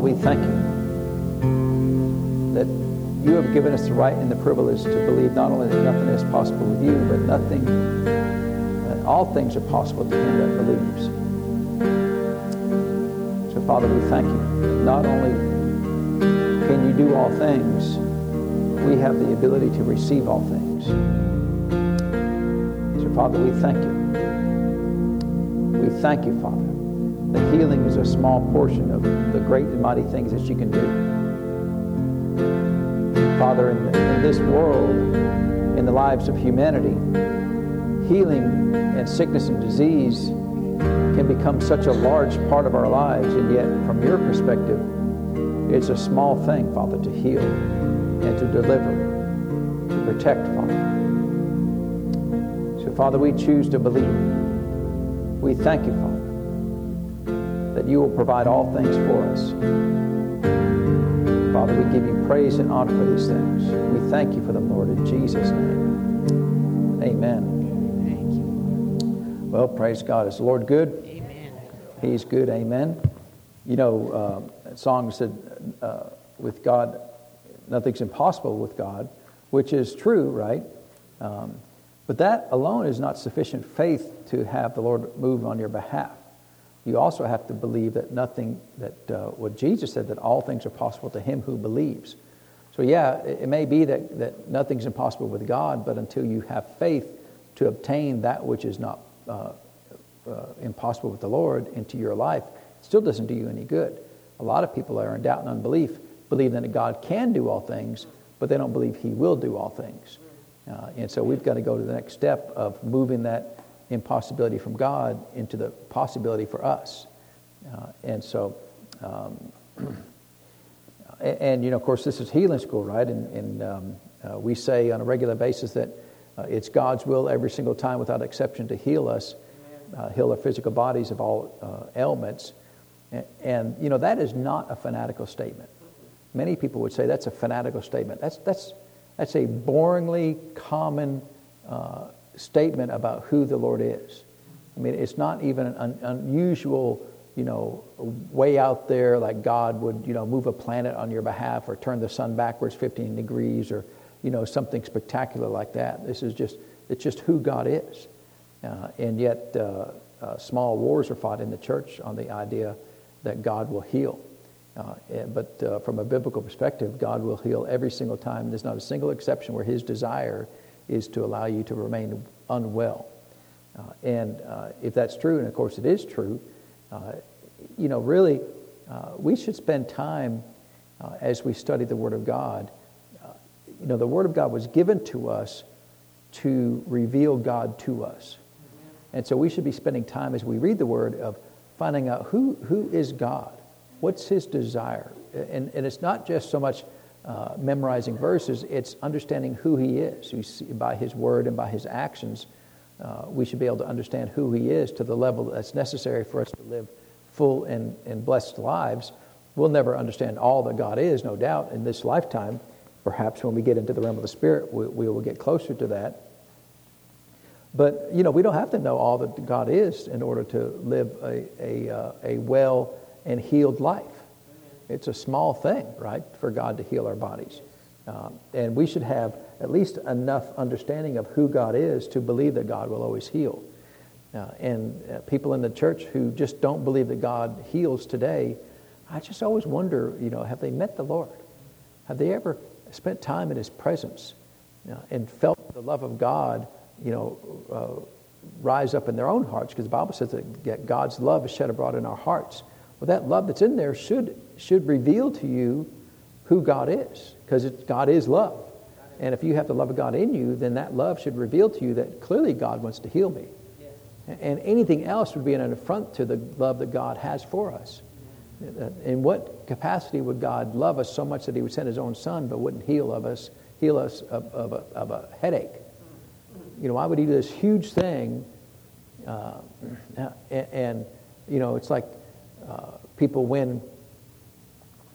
We thank you that you have given us the right and the privilege to believe not only that nothing is possible with you, but nothing, uh, all things are possible to him that believes. So, Father, we thank you. Not only can you do all things, we have the ability to receive all things. So, Father, we thank you. We thank you, Father that healing is a small portion of the great and mighty things that you can do. Father, in, in this world, in the lives of humanity, healing and sickness and disease can become such a large part of our lives, and yet, from your perspective, it's a small thing, Father, to heal and to deliver, to protect, Father. So, Father, we choose to believe. We thank you, Father you will provide all things for us. Father, we give you praise and honor for these things. We thank you for them, Lord, in Jesus' name. Amen. Thank you. Well, praise God. Is the Lord good? Amen. He's good. Amen. You know, uh, song said, uh, with God, nothing's impossible with God, which is true, right? Um, but that alone is not sufficient faith to have the Lord move on your behalf you also have to believe that nothing, that uh, what Jesus said, that all things are possible to him who believes. So, yeah, it, it may be that, that nothing's impossible with God, but until you have faith to obtain that which is not uh, uh, impossible with the Lord into your life, it still doesn't do you any good. A lot of people that are in doubt and unbelief, believe that God can do all things, but they don't believe He will do all things. Uh, and so we've got to go to the next step of moving that impossibility from God into the possibility for us. Uh, and so, um, and, and, you know, of course, this is healing school, right? And, and um, uh, we say on a regular basis that uh, it's God's will every single time without exception to heal us, uh, heal our physical bodies of all uh, ailments. And, and, you know, that is not a fanatical statement. Many people would say that's a fanatical statement. That's, that's, that's a boringly common uh, statement about who the Lord is. I mean, it's not even an un- unusual, you know, way out there like God would, you know, move a planet on your behalf or turn the sun backwards 15 degrees or, you know, something spectacular like that. This is just, it's just who God is. Uh, and yet, uh, uh, small wars are fought in the church on the idea that God will heal. Uh, but uh, from a biblical perspective, God will heal every single time. There's not a single exception where His desire is to allow you to remain unwell. Uh, and uh, if that's true, and of course it is true, uh, you know, really, uh, we should spend time uh, as we study the Word of God. Uh, you know, the Word of God was given to us to reveal God to us. And so we should be spending time as we read the Word of finding out who, who is God? What's His desire? And, and it's not just so much uh, memorizing verses, it's understanding who he is. See, by his word and by his actions, uh, we should be able to understand who he is to the level that's necessary for us to live full and, and blessed lives. We'll never understand all that God is, no doubt, in this lifetime. Perhaps when we get into the realm of the Spirit, we, we will get closer to that. But, you know, we don't have to know all that God is in order to live a, a, uh, a well and healed life. It's a small thing, right, for God to heal our bodies. Um, and we should have at least enough understanding of who God is to believe that God will always heal. Uh, and uh, people in the church who just don't believe that God heals today, I just always wonder, you know, have they met the Lord? Have they ever spent time in His presence uh, and felt the love of God, you know, uh, rise up in their own hearts? Because the Bible says that God's love is shed abroad in our hearts. Well, that love that's in there should, should reveal to you who God is, because God is love. And if you have the love of God in you, then that love should reveal to you that clearly God wants to heal me. And anything else would be an affront to the love that God has for us. In what capacity would God love us so much that he would send his own son but wouldn't heal of us, heal us of, of, a, of a headache? You know, why would he do this huge thing? Uh, and, and, you know, it's like uh, people win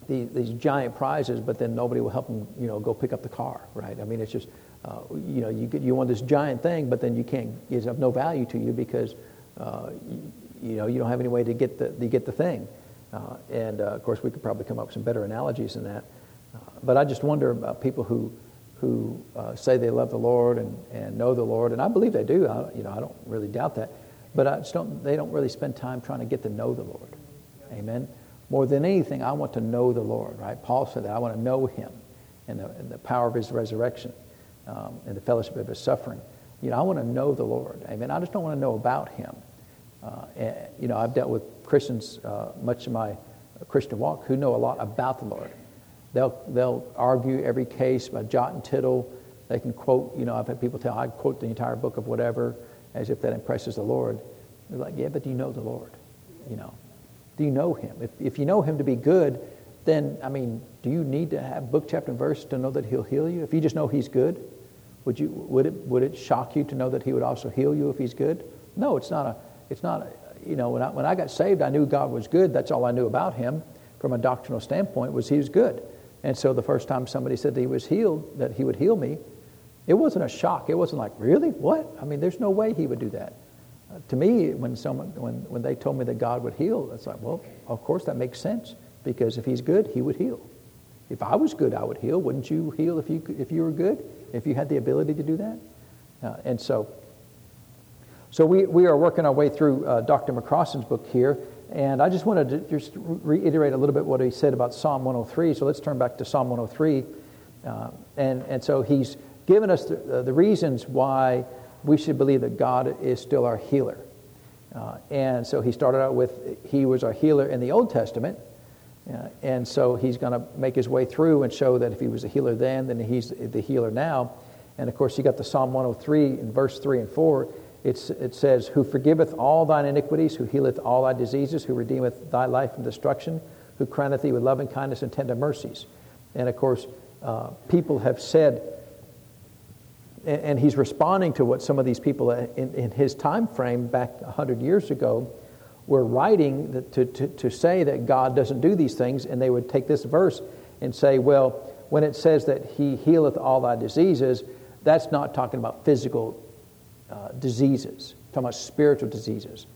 the, these giant prizes, but then nobody will help them, you know, go pick up the car, right? I mean, it's just, uh, you know, you, get, you want this giant thing, but then you can't, it's of no value to you because, uh, you, you, know, you don't have any way to get the, to get the thing. Uh, and uh, of course, we could probably come up with some better analogies than that. Uh, but I just wonder about people who, who uh, say they love the Lord and, and know the Lord, and I believe they do. I, you know, I don't really doubt that. But I just don't, they don't really spend time trying to get to know the Lord. Amen. More than anything, I want to know the Lord, right? Paul said that. I want to know him and the, and the power of his resurrection um, and the fellowship of his suffering. You know, I want to know the Lord. Amen. I just don't want to know about him. Uh, and, you know, I've dealt with Christians uh, much of my Christian walk who know a lot about the Lord. They'll, they'll argue every case by jot and tittle. They can quote, you know, I've had people tell, I quote the entire book of whatever as if that impresses the Lord. They're like, yeah, but do you know the Lord? You know, do you know him? If, if you know him to be good, then, I mean, do you need to have book, chapter, and verse to know that he'll heal you? If you just know he's good, would, you, would, it, would it shock you to know that he would also heal you if he's good? No, it's not a, it's not a, you know, when I, when I got saved, I knew God was good. That's all I knew about him from a doctrinal standpoint was he was good. And so the first time somebody said that he was healed, that he would heal me, it wasn't a shock. It wasn't like, really? What? I mean, there's no way he would do that. To me, when, someone, when, when they told me that God would heal, it's like, well, of course that makes sense because if he's good, he would heal. If I was good, I would heal. Wouldn't you heal if you, if you were good, if you had the ability to do that? Uh, and so, so we, we are working our way through uh, Dr. McCrossan's book here, and I just wanted to just reiterate a little bit what he said about Psalm 103. So let's turn back to Psalm 103. Uh, and, and so he's given us the, uh, the, reasons why we should believe that God is still our healer. Uh, and so he started out with he was our healer in the Old Testament, uh, and so he's going to make his way through and show that if he was a healer then, then he's the healer now. And of course, you got the Psalm 103 in verse 3 and 4. It's, it says, Who forgiveth all thine iniquities, who healeth all thy diseases, who redeemeth thy life from destruction, who crowneth thee with loving kindness and tender mercies. And of course, uh, people have said, and, he's responding to what some of these people in, in his time frame back 100 years ago were writing to, to, to say that God doesn't do these things, and they would take this verse and say, well, when it says that he healeth all thy diseases, that's not talking about physical uh, diseases, talking about spiritual diseases.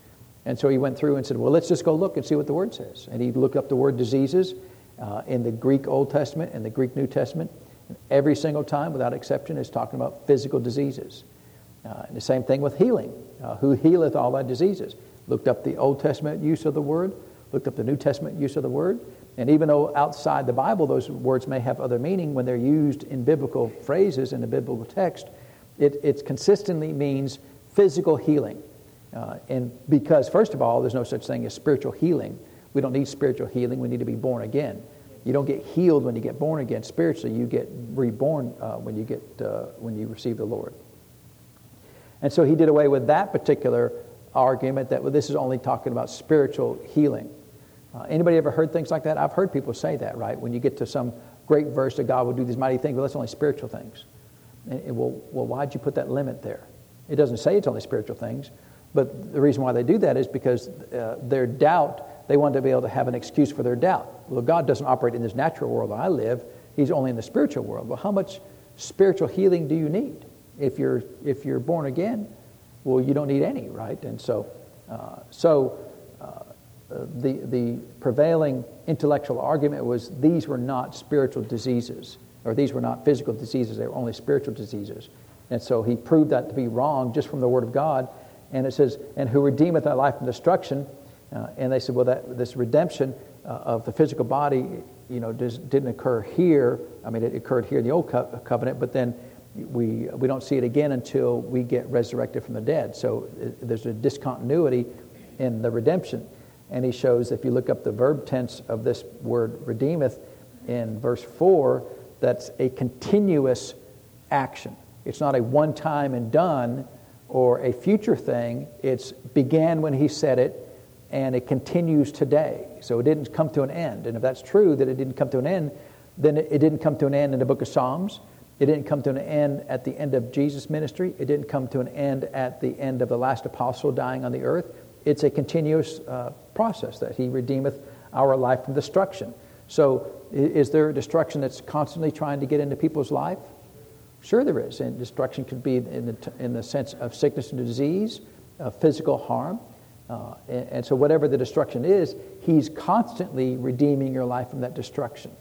And so he went through and said, well, let's just go look and see what the word says. And he looked up the word diseases uh, in the Greek Old Testament and the Greek New Testament. And every single time, without exception, is talking about physical diseases. Uh, the same thing with healing. Uh, who healeth all thy diseases? looked up the Old Testament use of the word, looked up the New Testament use of the word. And even though outside the Bible those words may have other meaning, when they're used in biblical phrases in the biblical text, it, it consistently means physical healing. Uh, and because, first of all, there's no such thing as spiritual healing. We don't need spiritual healing, we need to be born again. You don't get healed when you get born again spiritually, you get reborn uh, when, you get, uh, when you receive the Lord. And so he did away with that particular argument that well, this is only talking about spiritual healing. Uh, anybody ever heard things like that? I've heard people say that, right? When you get to some great verse that God will do these mighty things, well, that's only spiritual things. And, and well, well, why'd you put that limit there? It doesn't say it's only spiritual things, but the reason why they do that is because uh, their doubt, they want to be able to have an excuse for their doubt. Well, God doesn't operate in this natural world I live, He's only in the spiritual world. Well, how much spiritual healing do you need if you're, if you're born again? well, you don't need any, right? And so, uh, so uh, the, the prevailing intellectual argument was these were not spiritual diseases, or these were not physical diseases, they were only spiritual diseases. And so he proved that to be wrong just from the Word of God. And it says, and who redeemeth thy life from destruction. Uh, and they said, well, that, this redemption uh, of the physical body, you know, does, didn't occur here. I mean, it occurred here in the Old co- Covenant, but then we, we don't see it again until we get resurrected from the dead. So it, there's a discontinuity in the redemption. And he shows, if you look up the verb tense of this word redeemeth in verse 4, that's a continuous action. It's not a one time and done or a future thing. It's began when he said it and it continues today. So it didn't come to an end. And if that's true that it didn't come to an end, then it didn't come to an end in the book of Psalms. It didn't come to an end at the end of Jesus' ministry. It didn't come to an end at the end of the last apostle dying on the earth. It's a continuous uh, process that he redeemeth our life from destruction. So, is there destruction that's constantly trying to get into people's life? Sure, there is. And destruction could be in the, in the sense of sickness and disease, of physical harm. Uh, and, and, so, whatever the destruction is, He's constantly redeeming your life from that destruction.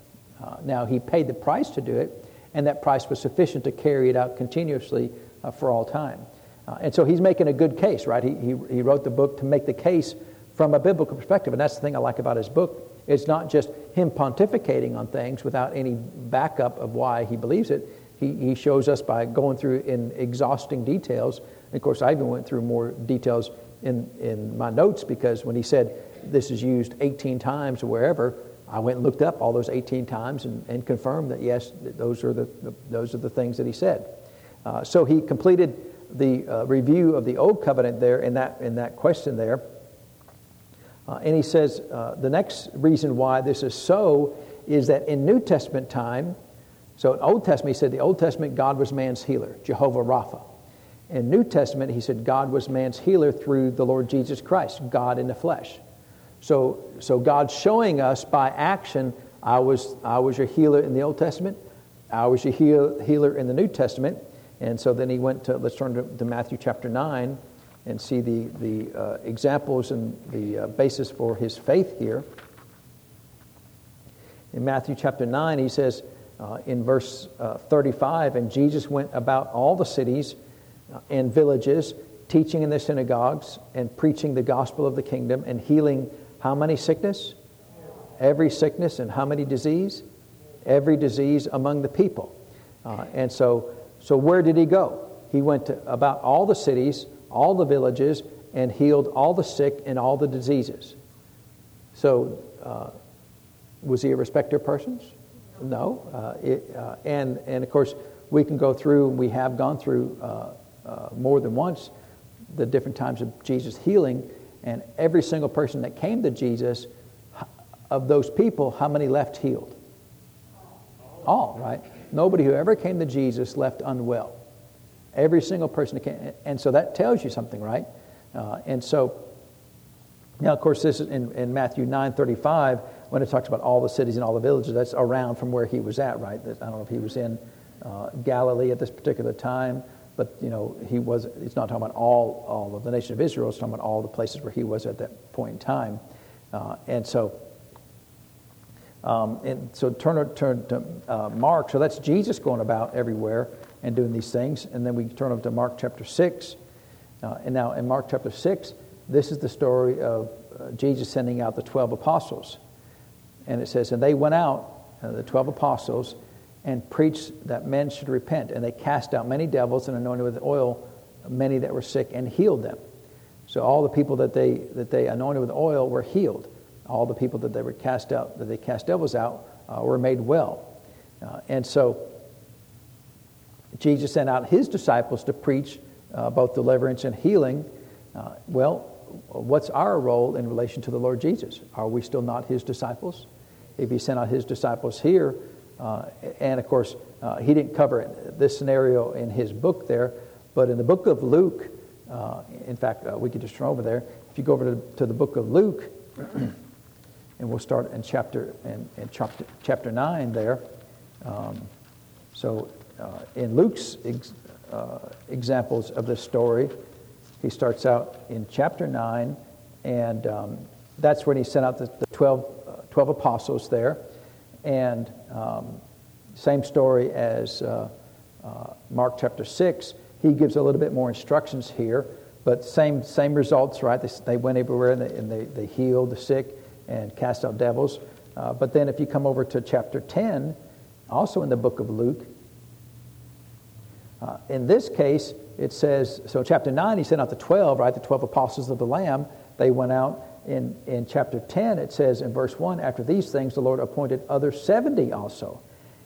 Uh, now, He paid the price to do it, and that price was sufficient to carry it out continuously uh, for all time. Uh, and so, He's making a good case, right? He, he, he wrote the book to make the case from a biblical perspective. And that's the thing I like about his book. It's not just him pontificating on things without any backup of why he believes it. He, he shows us by going through in exhausting details. And of course, I even went through more details in, in my notes because when he said this is used 18 times or wherever, I went and looked up all those 18 times and, and confirmed that yes, those are the, the, those are the things that he said. Uh, so he completed the uh, review of the old covenant there in that, in that question there. Uh, and he says uh, the next reason why this is so is that in New Testament time, so in Old Testament, he said the Old Testament, God was man's healer, Jehovah Rapha. In New Testament, he said God was man's healer through the Lord Jesus Christ, God in the flesh. So, so God's showing us by action, I was, I was your healer in the Old Testament, I was your heal, healer in the New Testament. And so then he went to, let's turn to, to Matthew chapter 9 and see the, the uh, examples and the uh, basis for his faith here. In Matthew chapter 9, he says uh, in verse uh, 35, And Jesus went about all the cities and villages, teaching in the synagogues and preaching the gospel of the kingdom and healing how many sickness? Every sickness and how many disease? Every disease among the people. Uh, and so, so where did he go? He went to about all the cities all the villages and healed all the sick and all the diseases. So, uh, was he a respecter of persons? No. Uh, it, uh, and, and of course, we can go through, we have gone through uh, more than once the different times of Jesus healing, and every single person that came to Jesus, of those people, how many left healed? All, right? Nobody who ever came to Jesus left unwell. Every single person can. And so that tells you something, right? Uh, and so, now, of course, this is in, in Matthew 9 35, when it talks about all the cities and all the villages, that's around from where he was at, right? I don't know if he was in uh, Galilee at this particular time, but, you know, he was, it's not talking about all, all of the nation of Israel, it's talking about all the places where he was at that point in time. Uh, and so, um, and so turn, turn to uh, Mark. So that's Jesus going about everywhere and doing these things. And then we turn over to Mark chapter 6. Uh, and now in Mark chapter 6, this is the story of uh, Jesus sending out the 12 apostles. And it says, And they went out, uh, the 12 apostles, and preached that men should repent. And they cast out many devils and anointed with oil many that were sick and healed them. So all the people that they, that they anointed with oil were healed. All the people that they were cast out, that they cast devils out, uh, were made well. Uh, and so Jesus sent out his disciples to preach uh, both deliverance and healing. Uh, well, what's our role in relation to the Lord Jesus? Are we still not his disciples? If he sent out his disciples here, uh, and of course, uh, he didn't cover this scenario in his book there, but in the book of Luke, uh, in fact, uh, we could just turn over there. If you go over to, to the book of Luke, and we'll start in chapter in, in chapter, chapter 9 there. Um, so uh, in Luke's ex- uh, examples of this story, he starts out in chapter 9, and um, that's when he sent out the, the 12, uh, 12, apostles there. And um, same story as uh, uh, Mark chapter 6. He gives a little bit more instructions here, but same, same results, right? They, they went everywhere and, they, and they, they healed the sick and cast out devils. Uh, but then if you come over to chapter 10, also in the book of Luke, uh, in this case, it says, so chapter 9, he sent out the 12, right? The 12 apostles of the Lamb. They went out. In, in chapter 10, it says in verse 1 After these things, the Lord appointed other 70 also,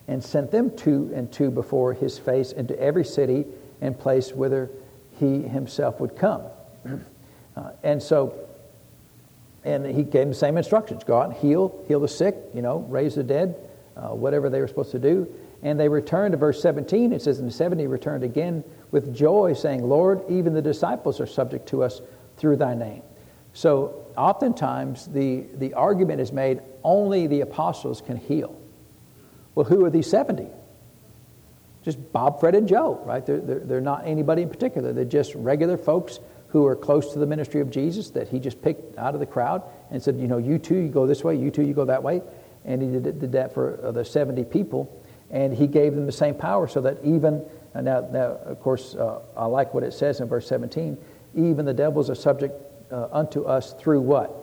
and sent them two and two before his face into every city and place whither he himself would come. Uh, and so, and he gave them the same instructions go out and heal, heal the sick, you know, raise the dead, uh, whatever they were supposed to do. And they returned to verse 17. It says, And the 70 returned again with joy, saying, Lord, even the disciples are subject to us through thy name. So oftentimes the, the argument is made only the apostles can heal. Well, who are these 70? Just Bob, Fred, and Joe, right? They're, they're, they're not anybody in particular. They're just regular folks who were close to the ministry of Jesus that he just picked out of the crowd and said, you know, you two, you go this way, you two, you go that way. And he did, did that for uh, the 70 people. And he gave them the same power so that even, uh, now, now of course, uh, I like what it says in verse 17, even the devils are subject uh, unto us through what?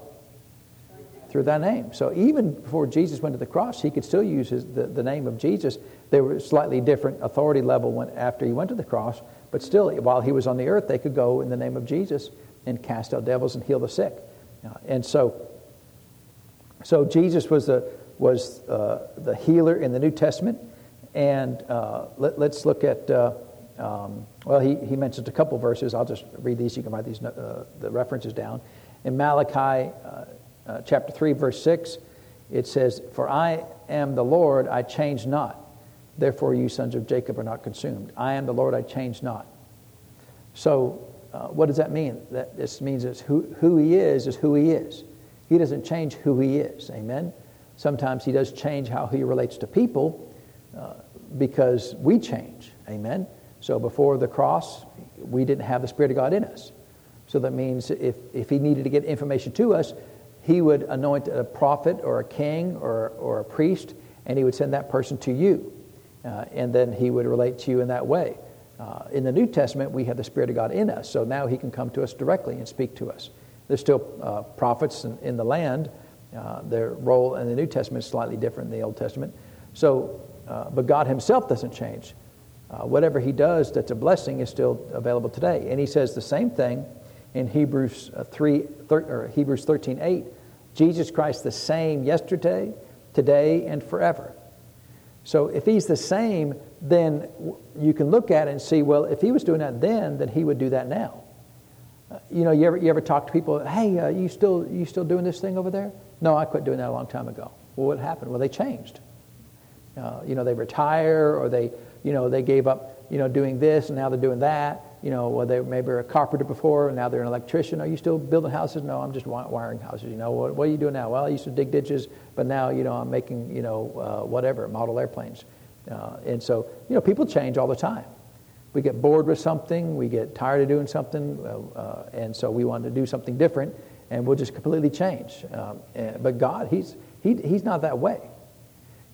Through thy name. So even before Jesus went to the cross, he could still use his, the, the name of Jesus. There were slightly different authority level when, after he went to the cross, but still, while he was on the earth, they could go in the name of Jesus and cast out devils and heal the sick. Uh, and so, so Jesus was the, was uh, the healer in the New Testament. And uh, let, us look at, uh, um, well, he, he mentions a couple verses. I'll just read these. You can write these, uh, the references down. In Malachi uh, chapter 3, verse 6, it says, For I am the Lord, I change not. Therefore, you sons of Jacob are not consumed. I am the Lord, I change not. So, uh, what does that mean? That this means that who, who he is is who he is. He doesn't change who he is. Amen. Sometimes he does change how he relates to people uh, because we change. Amen. So before the cross, we didn't have the Spirit of God in us. So that means if, if he needed to get information to us, he would anoint a prophet or a king or, or a priest, and he would send that person to you. Uh, and then he would relate to you in that way. Uh, in the New Testament, we have the Spirit of God in us, so now he can come to us directly and speak to us. There's still uh, prophets in, in, the land. Uh, their role in the New Testament is slightly different than the Old Testament. So, uh, but God himself doesn't change. Uh, whatever he does that's a blessing is still available today. And he says the same thing in Hebrews, 3, thir- or Hebrews 13 8. Jesus Christ the same yesterday, today, and forever. So if he's the same, then you can look at it and see, well, if he was doing that then, then he would do that now. Uh, you know, you ever, you ever talk to people, hey, uh, you, still, you still doing this thing over there? No, I quit doing that a long time ago. Well, what happened? Well, they changed. Uh, you know, they retire or they, you know, they gave up, you know, doing this and now they're doing that you know, well, they maybe were a carpenter before, and now they're an electrician. Are you still building houses? No, I'm just wiring houses. You know, what, what are you doing now? Well, I used to dig ditches, but now, you know, I'm making, you know, uh, whatever, model airplanes. Uh, and so, you know, people change all the time. We get bored with something, we get tired of doing something, uh, and so we want to do something different, and we'll just completely change. Um, and, but God, he's, he, he's not that way.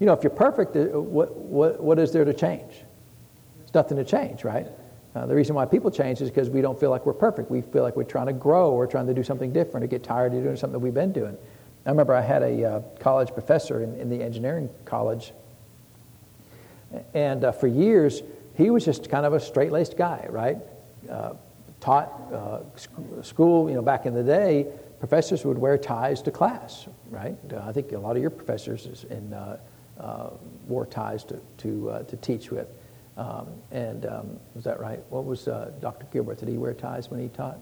You know, if you're perfect, uh, what, what, what is there to change? There's nothing to change, right? Uh, the reason why people change is because we don't feel like we're perfect. We feel like we're trying to grow or trying to do something different or get tired of doing something that we've been doing. I remember I had a uh, college professor in, in, the engineering college, and uh, for years he was just kind of a straight laced guy, right? Uh, taught uh, sc- school, you know, back in the day, professors would wear ties to class, right? Uh, I think a lot of your professors in, wore ties to, to, to teach with. Um, and um, was that right? What was uh, Dr. Gilbert? Did he wear ties when he taught?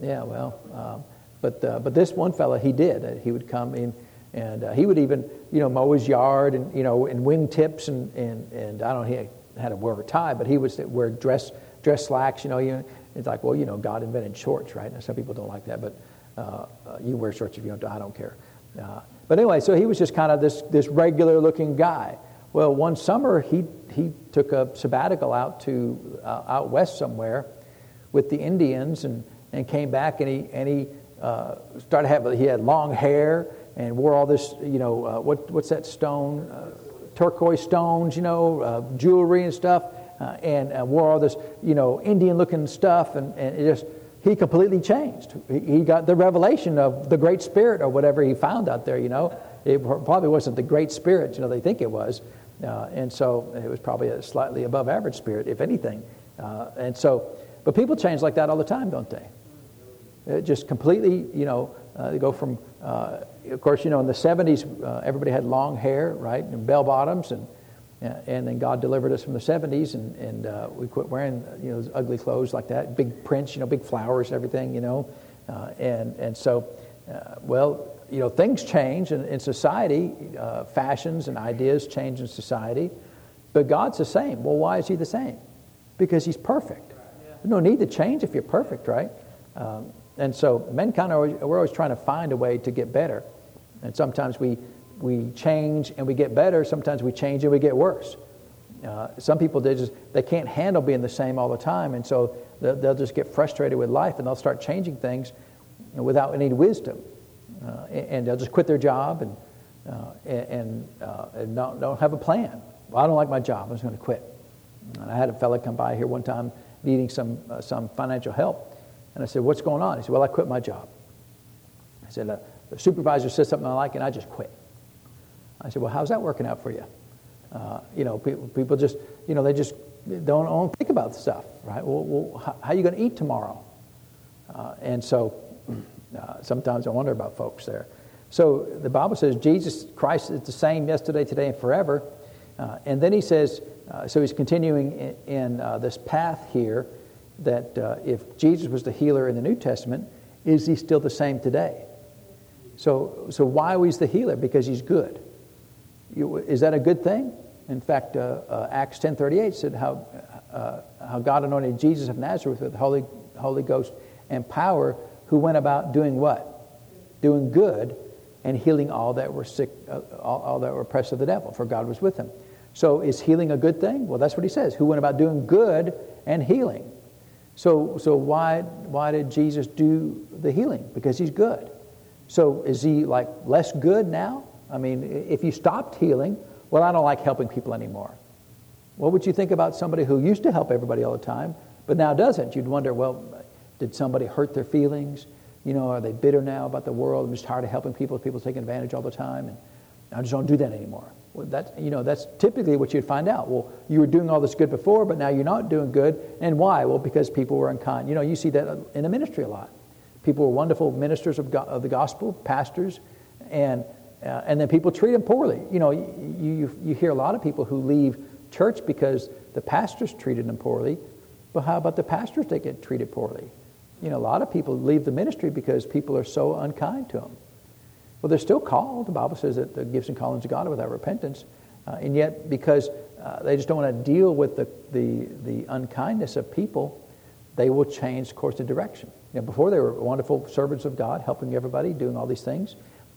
Yeah, well, um, but uh, but this one fellow, he did. Uh, he would come in, and uh, he would even you know mow his yard and you know in wingtips and and and I don't know he had to wear a tie, but he would wear dress dress slacks. You know, you it's like well you know God invented shorts, right? Now some people don't like that, but uh, uh, you wear shorts if you don't. I don't care. But anyway, so he was just kind of this this regular looking guy. Well, one summer he, he took a sabbatical out to uh, out west somewhere with the Indians and, and came back and he, and he uh, started having, he had long hair and wore all this, you know, uh, what, what's that stone? Uh, turquoise stones, you know, uh, jewelry and stuff, uh, and wore all this, you know, Indian looking stuff and, and just, he completely changed. He, got the revelation of the Great Spirit or whatever he found out there, you know. It probably wasn't the Great Spirit, you know, they think it was. Uh, and so it was probably a slightly above average spirit, if anything. Uh, and so, but people change like that all the time, don't they? It just completely, you know, uh, they go from, uh, of course, you know, in the 70s, uh, everybody had long hair, right, and bell bottoms, and, and then God delivered us from the 70s, and, and uh, we quit wearing, you know, ugly clothes like that, big prints, you know, big flowers, everything, you know. and, and so, well, you know, things change in, in society, uh, fashions and ideas change in society, but God's the same. Well, why is He the same? Because He's perfect. There's no need to change if you're perfect, right? Um, and so men kind of, we're always trying to find a way to get better. And sometimes we, we change and we get better, sometimes we change and we get worse. Uh, some people they just they can't handle being the same all the time, and so they'll, they'll just get frustrated with life and they'll start changing things without any wisdom, uh, and they'll just quit their job and uh, and, uh, and don't, don't have a plan. Well, I don't like my job. I'm just going to quit. And I had a fellow come by here one time needing some uh, some financial help, and I said, "What's going on?" He said, "Well, I quit my job." I said, "The supervisor said something I like, and I just quit." I said, "Well, how's that working out for you?" Uh, you know, people, people just, you know, they just don't, don't think about stuff, right? Well, well how, how, are you going to eat tomorrow? Uh, and so uh, sometimes I wonder about folks there. So the Bible says Jesus Christ is the same yesterday, today, and forever. Uh, and then he says, uh, so he's continuing in, in uh, this path here that if Jesus was the healer in the New Testament, is he still the same today? So, so why was the healer? Because he's good. You, is that a good thing? In fact, uh, uh, Acts 10.38 said how, uh, how God anointed Jesus of Nazareth with the Holy, Holy Ghost and power, who went about doing what? Doing good and healing all that were sick, uh, all, all that were oppressed of the devil, for God was with him. So is healing a good thing? Well, that's what he says. Who went about doing good and healing. So, so why, why did Jesus do the healing? Because he's good. So is he like less good now? I mean, if you stopped healing, well, I don't like helping people anymore. What would you think about somebody who used to help everybody all the time, but now doesn't? You'd wonder, well, did somebody hurt their feelings? You know, are they bitter now about the world? I'm just tired of helping people. People taking advantage all the time, and I just don't do that anymore. Well, that, you know, that's typically what you'd find out. Well, you were doing all this good before, but now you're not doing good. And why? Well, because people were unkind. You know, you see that in the ministry a lot. People were wonderful ministers of, of the gospel, pastors, and uh, and then people treat them poorly. You know, you, you, you hear a lot of people who leave church because the pastors treated them poorly. But how about the pastors that get treated poorly? You know, a lot of people leave the ministry because people are so unkind to them. Well, they're still called. The Bible says that the gifts and callings of God are without repentance. Uh, and yet, because uh, they just don't want to deal with the, the, the unkindness of people, they will change course of direction. You know, before they were wonderful servants of God, helping everybody, doing all these things.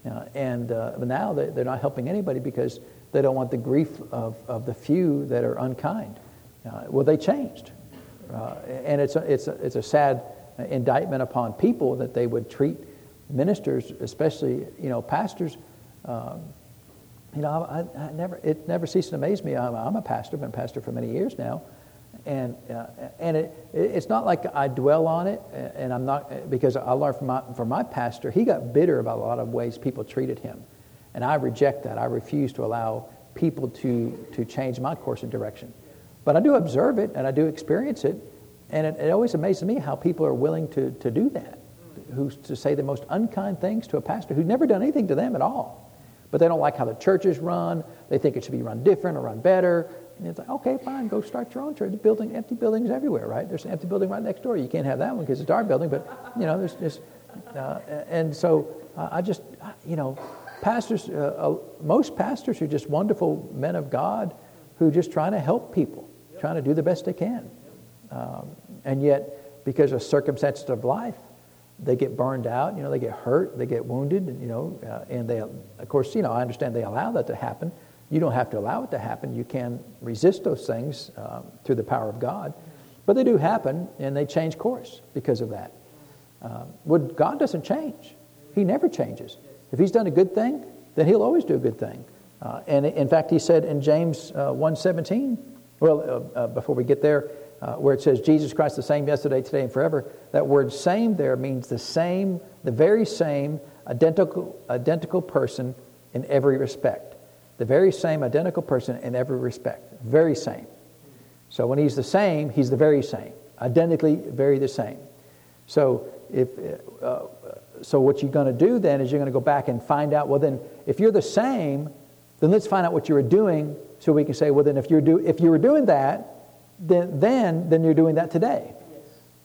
Uh, and uh, now they, are not helping anybody because they don't want the grief of, of the few that are unkind. Uh, well, they changed. Uh, and it's a, it's, a, it's a sad indictment upon people that they would treat ministers, especially, you know, pastors. Um, you know, I, I, never, it never ceases to amaze me. I'm, I'm a pastor, I've been a pastor for many years now and uh, and it, it's not like I dwell on it, and I'm not because I learned from my from my pastor. He got bitter about a lot of ways people treated him, and I reject that. I refuse to allow people to to change my course of direction. But I do observe it and I do experience it, and it, it always amazes me how people are willing to to do that, who to say the most unkind things to a pastor who's never done anything to them at all. But they don't like how the church is run. They think it should be run different or run better and it's like, okay, fine, go start your own church. Building empty buildings everywhere, right? There's an empty building right next door. You can't have that one because it's our building, but you know, there's just, uh, and so uh, I just, you know, pastors, uh, uh, most pastors are just wonderful men of God who are just trying to help people, trying to do the best they can, um, and yet because of circumstances of life, they get burned out. You know, they get hurt, they get wounded. You know, uh, and they, of course, you know, I understand they allow that to happen you don't have to allow it to happen. You can resist those things um, through the power of God. But they do happen, and they change course because of that. Um, well, God doesn't change. He never changes. If He's done a good thing, then He'll always do a good thing. Uh, and in fact, He said in James uh, 1.17, well, uh, uh, before we get there, uh, where it says Jesus Christ the same yesterday, today, and forever, that word same there means the same, the very same, identical, identical person in every respect. The very same, identical person in every respect. Very same. So when he's the same, he's the very same. Identically, very the same. So if uh, so, what you're going to do then is you're going to go back and find out. Well, then, if you're the same, then let's find out what you were doing, so we can say, well, then, if you're do if you were doing that, then then then you're doing that today,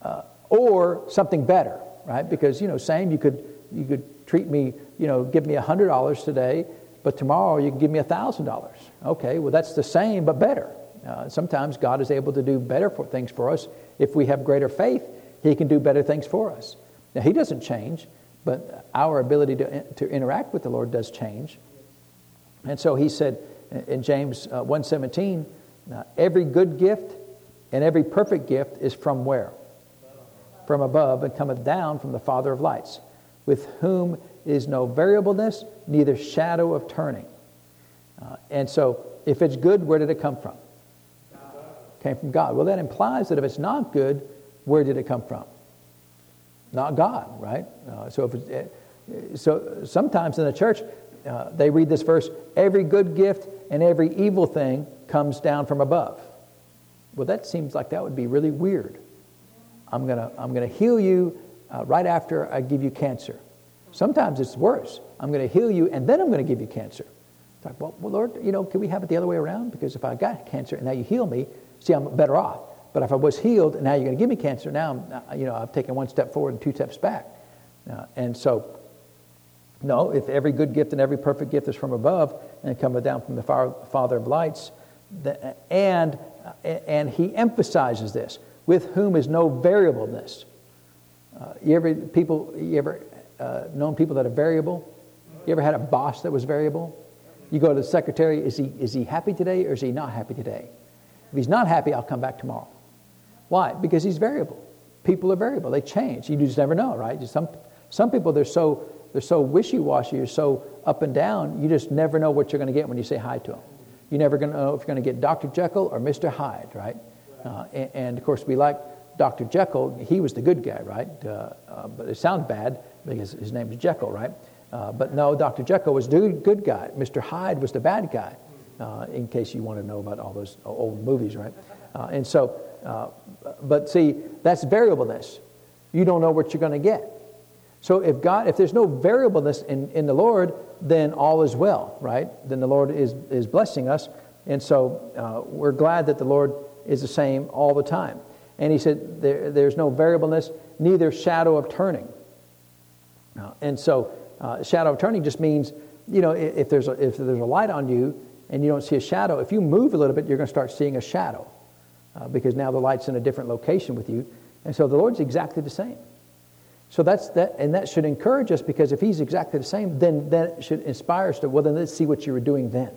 uh, or something better, right? Because you know, same, you could you could treat me, you know, give me hundred dollars today, but tomorrow you can give me $1,000. Okay, well, that's the same, but better. Uh, sometimes God is able to do better for things for us. If we have greater faith, He can do better things for us. Now, He doesn't change, but our ability to, to interact with the Lord does change. And so He said in James uh, 1.17, every good gift and every perfect gift is from where? From above and cometh down from the Father of lights, with whom is no variableness, neither shadow of turning. Uh, and so, if it's good, where did it come from? Came from God. Well, that implies that if it's not good, where did it come from? Not God, right? Uh, so, if uh, so sometimes in the church, uh, they read this verse every good gift and every evil thing comes down from above. Well, that seems like that would be really weird. I'm to I'm to heal you uh, right after I give you cancer. Sometimes it's worse. I'm going to heal you and then I'm going to give you cancer. It's like, well, well, Lord, you know, can we have it the other way around? Because if I got cancer and now you heal me, see, I'm better off. But if I was healed and now you're going to give me cancer, now I'm, uh, you know, I've taken one step forward and two steps back. Uh, and so, no, if every good gift and every perfect gift is from above and cometh down from the Father of lights, the, and, and he emphasizes this, with whom is no variableness. Uh, you ever people, you ever uh, known people that are variable? You ever had a boss that was variable? You go to the secretary, is he, is he happy today or is he not happy today? If he's not happy, I'll come back tomorrow. Why? Because he's variable. People are variable. They change. You just never know, right? Some, some people, they're so, they're so wishy-washy, or so up and down, you just never know what you're going to get when you say hi to them. You're never going to know if you're going to get Dr. Jekyll or Mr. Hyde, right? Uh, and, and, of course, we like Dr. Jekyll. He was the good guy, right? Uh, uh, but it sounds bad because his name is Jekyll, right? Uh, but no, Dr. Jekyll was the good guy. Mr. Hyde was the bad guy, uh, in case you want to know about all those old movies, right? Uh, and so, uh, but see, that's variableness. You don't know what you're going to get. So if God, if there's no variableness in, in the Lord, then all is well, right? Then the Lord is, is blessing us. And so uh, we're glad that the Lord is the same all the time. And he said, there, there's no variableness, neither shadow of turning. Uh, and so uh, shadow of turning just means, you know, if there's, a, if there's a light on you and you don't see a shadow, if you move a little bit, you're going to start seeing a shadow uh, because now the light's in a different location with you. And so the Lord's exactly the same. So that's that, and that should encourage us because if He's exactly the same, then that should inspire us to, well, then let's see what you were doing then.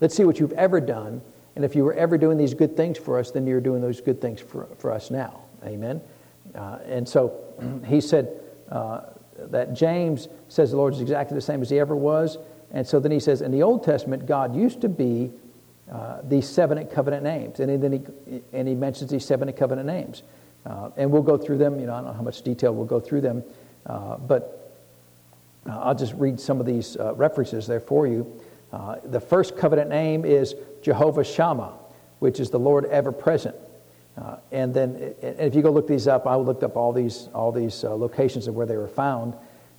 Let's see what you've ever done. And if you were ever doing these good things for us, then you're doing those good things for, for us now. Amen. Uh, and so he said, uh, that James says the Lord is exactly the same as he ever was. And so then he says, in the Old Testament, God used to be uh, these seven covenant names. And then he, and he mentions these seven covenant names. Uh, and we'll go through them. You know, I don't know how much detail we'll go through them. Uh, but uh, I'll just read some of these uh, references there for you. Uh, the first covenant name is Jehovah Shammah, which is the Lord ever present. Uh, and then, and if you go look these up, I looked up all these all these uh, locations of where they were found.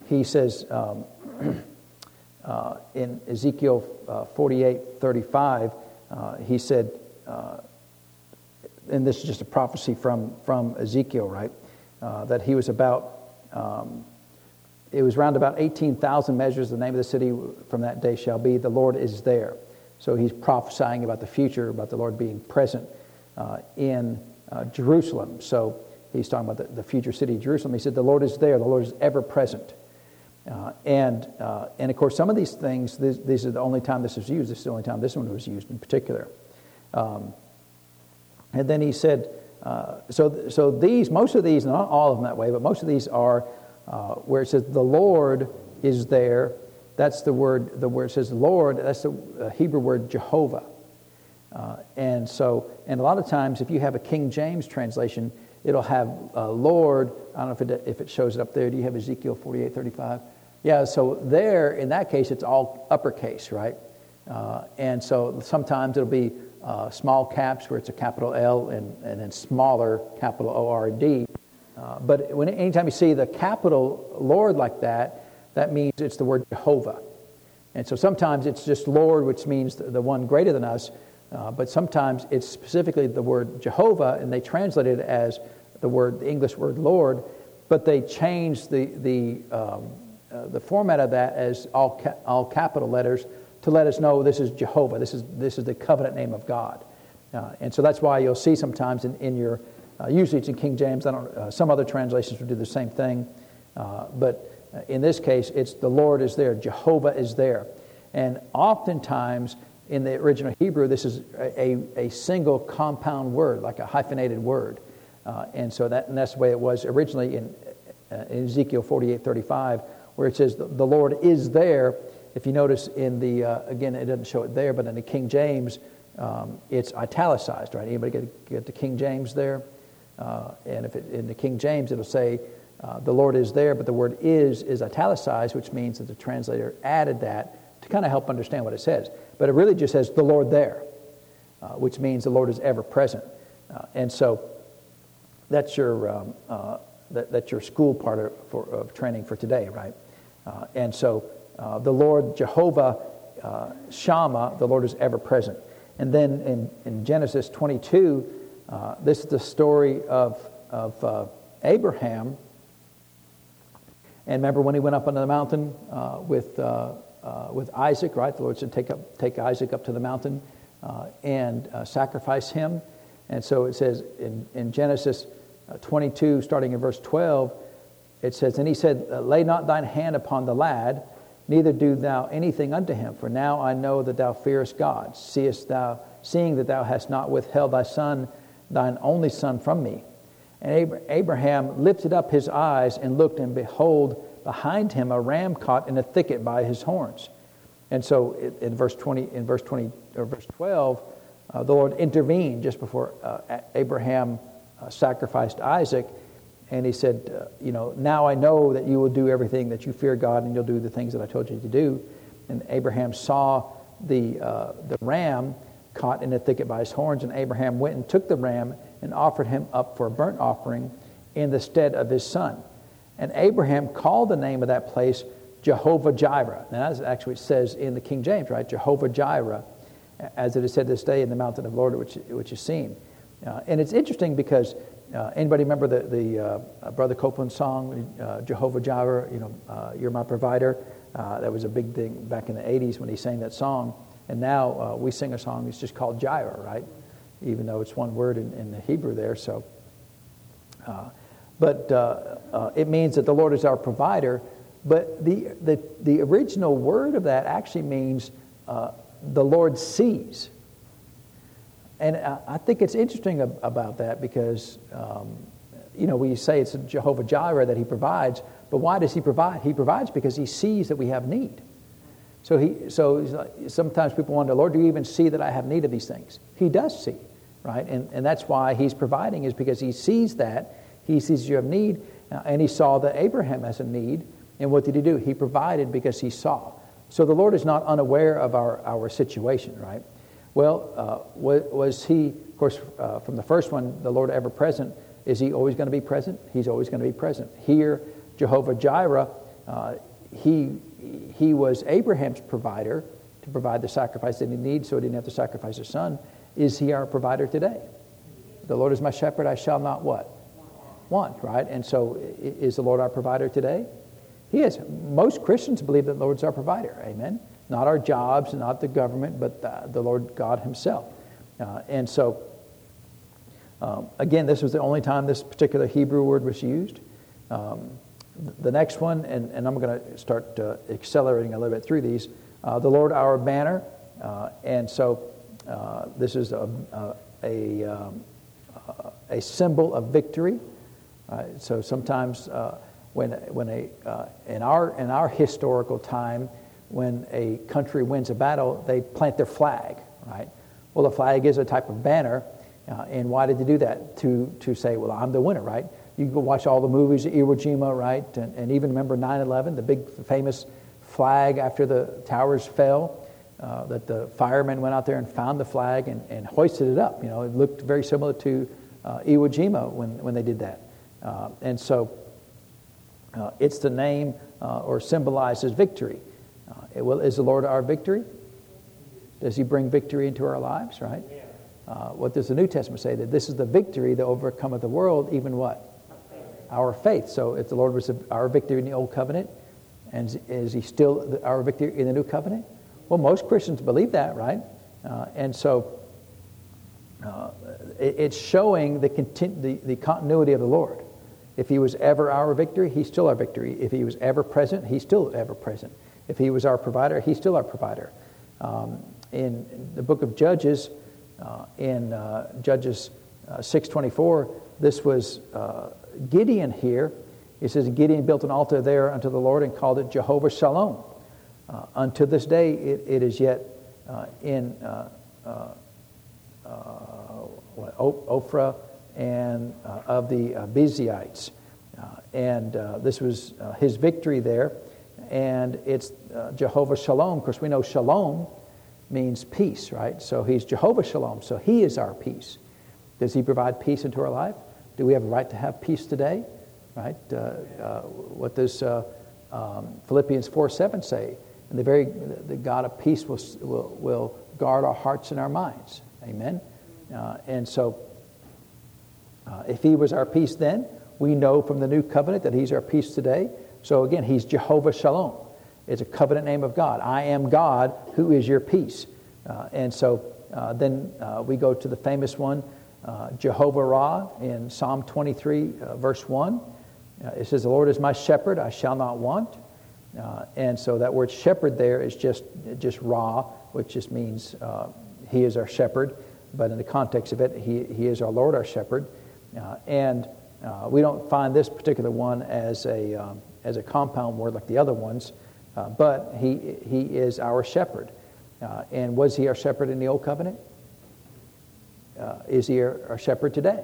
He says um, uh, in Ezekiel uh, 48, 35, uh, he said, uh, and this is just a prophecy from from Ezekiel, right? that he was about. Um, it was round about 18,000 measures. The name of the city from that day shall be, the Lord is there. So he's prophesying about the future, about the Lord being present uh, in uh, Jerusalem. So he's talking about the, the, future city of Jerusalem. He said, The Lord is there, the Lord is ever present. Uh, and, uh, and of course, some of these things, this, this, is the only time this is used. This is the only time this one was used in particular. Um, and then he said, uh, so, so these, most of these, not all of them that way, but most of these are uh, where it says the Lord is there. That's the word, the word says Lord, that's the uh, Hebrew word Jehovah. Uh, and so, and a lot of times, if you have a King James translation, it'll have uh, Lord. I don't know if it, if it shows it up there. Do you have Ezekiel 48, 35? Yeah, so there, in that case, it's all uppercase, right? Uh, and so sometimes it'll be uh, small caps where it's a capital L and, and then smaller capital O R D. Uh, but when, anytime you see the capital Lord like that, that means it's the word Jehovah. And so sometimes it's just Lord, which means the, the one greater than us. Uh, but sometimes it's specifically the word Jehovah, and they translate it as the word, the English word Lord, but they change the, the, um, uh, the format of that as all, ca- all capital letters to let us know this is Jehovah, this is, this is the covenant name of God. Uh, and so that's why you'll see sometimes in, in your, uh, usually it's in King James, I don't, uh, some other translations will do the same thing, but in this case, it's the Lord is there, Jehovah is there. And oftentimes, in the original Hebrew, this is a, a, single compound word, like a hyphenated word. Uh, and so that, and that's the way it was originally in, uh, in Ezekiel 48 35, where it says, The Lord is there. If you notice in the, uh, again, it doesn't show it there, but in the King James, um, it's italicized, right? Anybody get, get the King James there? Uh, and if it, in the King James, it'll say, uh, the Lord is there, but the word is is italicized, which means that the translator added that to kind of help understand what it says. But it really just says the Lord there, uh, which means the Lord is ever present. Uh, and so that's your, um, uh, that, that's your school part of, for, of training for today, right? Uh, and so the Lord Jehovah Shammah, the Lord is ever present. And then in, in Genesis 22, this is the story of, of Abraham and remember when he went up on the mountain uh, with, uh, uh, with Isaac, right? The Lord said, take, up, take Isaac up to the mountain uh, and uh, sacrifice him. And so it says in, in Genesis uh, 22, starting in verse 12, it says, And he said, Lay not thine hand upon the lad, neither do thou anything unto him. For now I know that thou fearest God, seest thou, seeing that thou hast not withheld thy son, thine only son, from me. And Abraham lifted up his eyes and looked, and behold, behind him a ram caught in a thicket by his horns. And so in verse 20, in verse 20, or verse 12, uh, the Lord intervened just before uh, Abraham uh, sacrificed Isaac. And he said, uh, You know, now I know that you will do everything that you fear God and you'll do the things that I told you to do. And Abraham saw the, uh, the ram caught in a thicket by his horns, and Abraham went and took the ram and offered him up for a burnt offering in the stead of his son. And Abraham called the name of that place Jehovah Jireh. Now, that's actually it says in the King James, right? Jehovah Jireh, as it is said this day in the mountain of the Lord, which, which is seen. Uh, and it's interesting because uh, anybody remember the, the uh, Brother Copeland song, uh, Jehovah Jireh, you know, uh, you're my provider? Uh, that was a big thing back in the 80s when he sang that song. And now we sing a song that's just called Jireh, right? even though it's one word in, in the Hebrew there. So, uh, but uh, uh, it means that the Lord is our provider. But the, the, the original word of that actually means uh, the Lord sees. And I, I think it's interesting ab- about that because, um, you know, we say it's Jehovah Jireh that he provides, but why does he provide? He provides because he sees that we have need. So, he, so sometimes people wonder, Lord, do you even see that I have need of these things? He does see right? And, and that's why he's providing, is because he sees that. He sees you have need, uh, and he saw that Abraham has a need. And what did he do? He provided because he saw. So the Lord is not unaware of our, our situation, right? Well, uh, was, was, he, of course, uh, from the first one, the Lord ever present? Is he always going to be present? He's always going to be present. Here, Jehovah Jireh, uh, he, he was Abraham's provider to provide the sacrifice that he needed so he didn't have to sacrifice his son. Is he our provider today? The Lord is my shepherd, I shall not what? Want, right? And so is the Lord our provider today? He is. Most Christians believe that the Lord's our provider. Amen. Not our jobs, not the government, but the, the Lord God Himself. Uh, and so, um, again, this was the only time this particular Hebrew word was used. Um, the next one, and, and I'm going to start uh, accelerating a little bit through these. Uh, the Lord our banner. Uh, and so, uh, this is a, a, a, um, a, symbol of victory. Uh, so sometimes uh, when, when a, uh, in, our, in our historical time, when a country wins a battle, they plant their flag, right? Well, the flag is a type of banner. Uh, and why did they do that? To, to say, well, I'm the winner, right? You can go watch all the movies, Iwo Jima, right? And, and even remember 9 11, the big famous flag after the towers fell uh, that the firemen went out there and found the flag and, and hoisted it up. You know, it looked very similar to uh, Iwo Jima when, when they did that. Uh, and so uh, it's the name uh, or symbolizes victory. Uh, will, is the Lord our victory? Does he bring victory into our lives, right? what does the New Testament say? That this is the victory that overcometh the world, even what? Our faith. So if the Lord was our victory in the Old Covenant, and is he still our victory in the New Covenant? Well, most Christians believe that, right? Uh, and so uh, it, it's showing the, continu- the, the continuity of the Lord. If he was ever our victory, he's still our victory. If he was ever present, he's still ever present. If he was our provider, he's still our provider. Um, in the book of Judges, uh, in uh, Judges uh, 6.24, this was uh, Gideon here. It says, Gideon built an altar there unto the Lord and called it Jehovah Shalom. Uh, unto this day, it, it is yet uh, in Ophrah and of the Bezaites. and this was his victory there. And it's Jehovah Shalom. Of course, we know Shalom means peace, right? So he's Jehovah Shalom. So he is our peace. Does he provide peace into our life? Do we have a right to have peace today? Right? Uh, uh, what does uh, um, Philippians 4 7 say? And the very the God of peace will, will, will guard our hearts and our minds. Amen? Uh, and so, uh, if he was our peace then, we know from the new covenant that he's our peace today. So again, he's Jehovah Shalom. It's a covenant name of God. I am God who is your peace. Uh, and so then we go to the famous one uh, Jehovah Ra in Psalm 23, uh, verse 1. Uh, it says, The Lord is my shepherd, I shall not want. Uh, and so that word shepherd there is just, just Ra, which just means uh, he is our shepherd. But in the context of it, he, he is our Lord, our shepherd. And we don't find this particular one as a, um, as a compound word like the other ones, but he, he is our shepherd. and was he our shepherd in the Old Covenant? uh, is he our, our, shepherd today?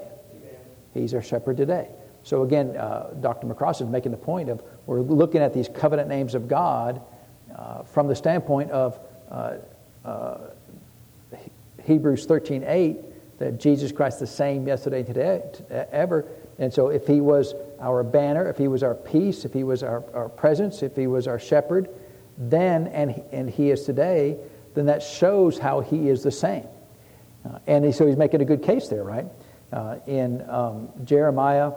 He's our shepherd today. So again, uh, Dr. McCrossan is making the point of we're looking at these covenant names of God uh, from the standpoint of uh, uh, Hebrews 13, 8, that Jesus Christ the same yesterday, today, ever. And so if he was our banner, if he was our peace, if he was our, our presence, if he was our shepherd, then, and, and he is today, then that shows how he is the same. Uh, and he, so he's making a good case there, right? Uh, in um, Jeremiah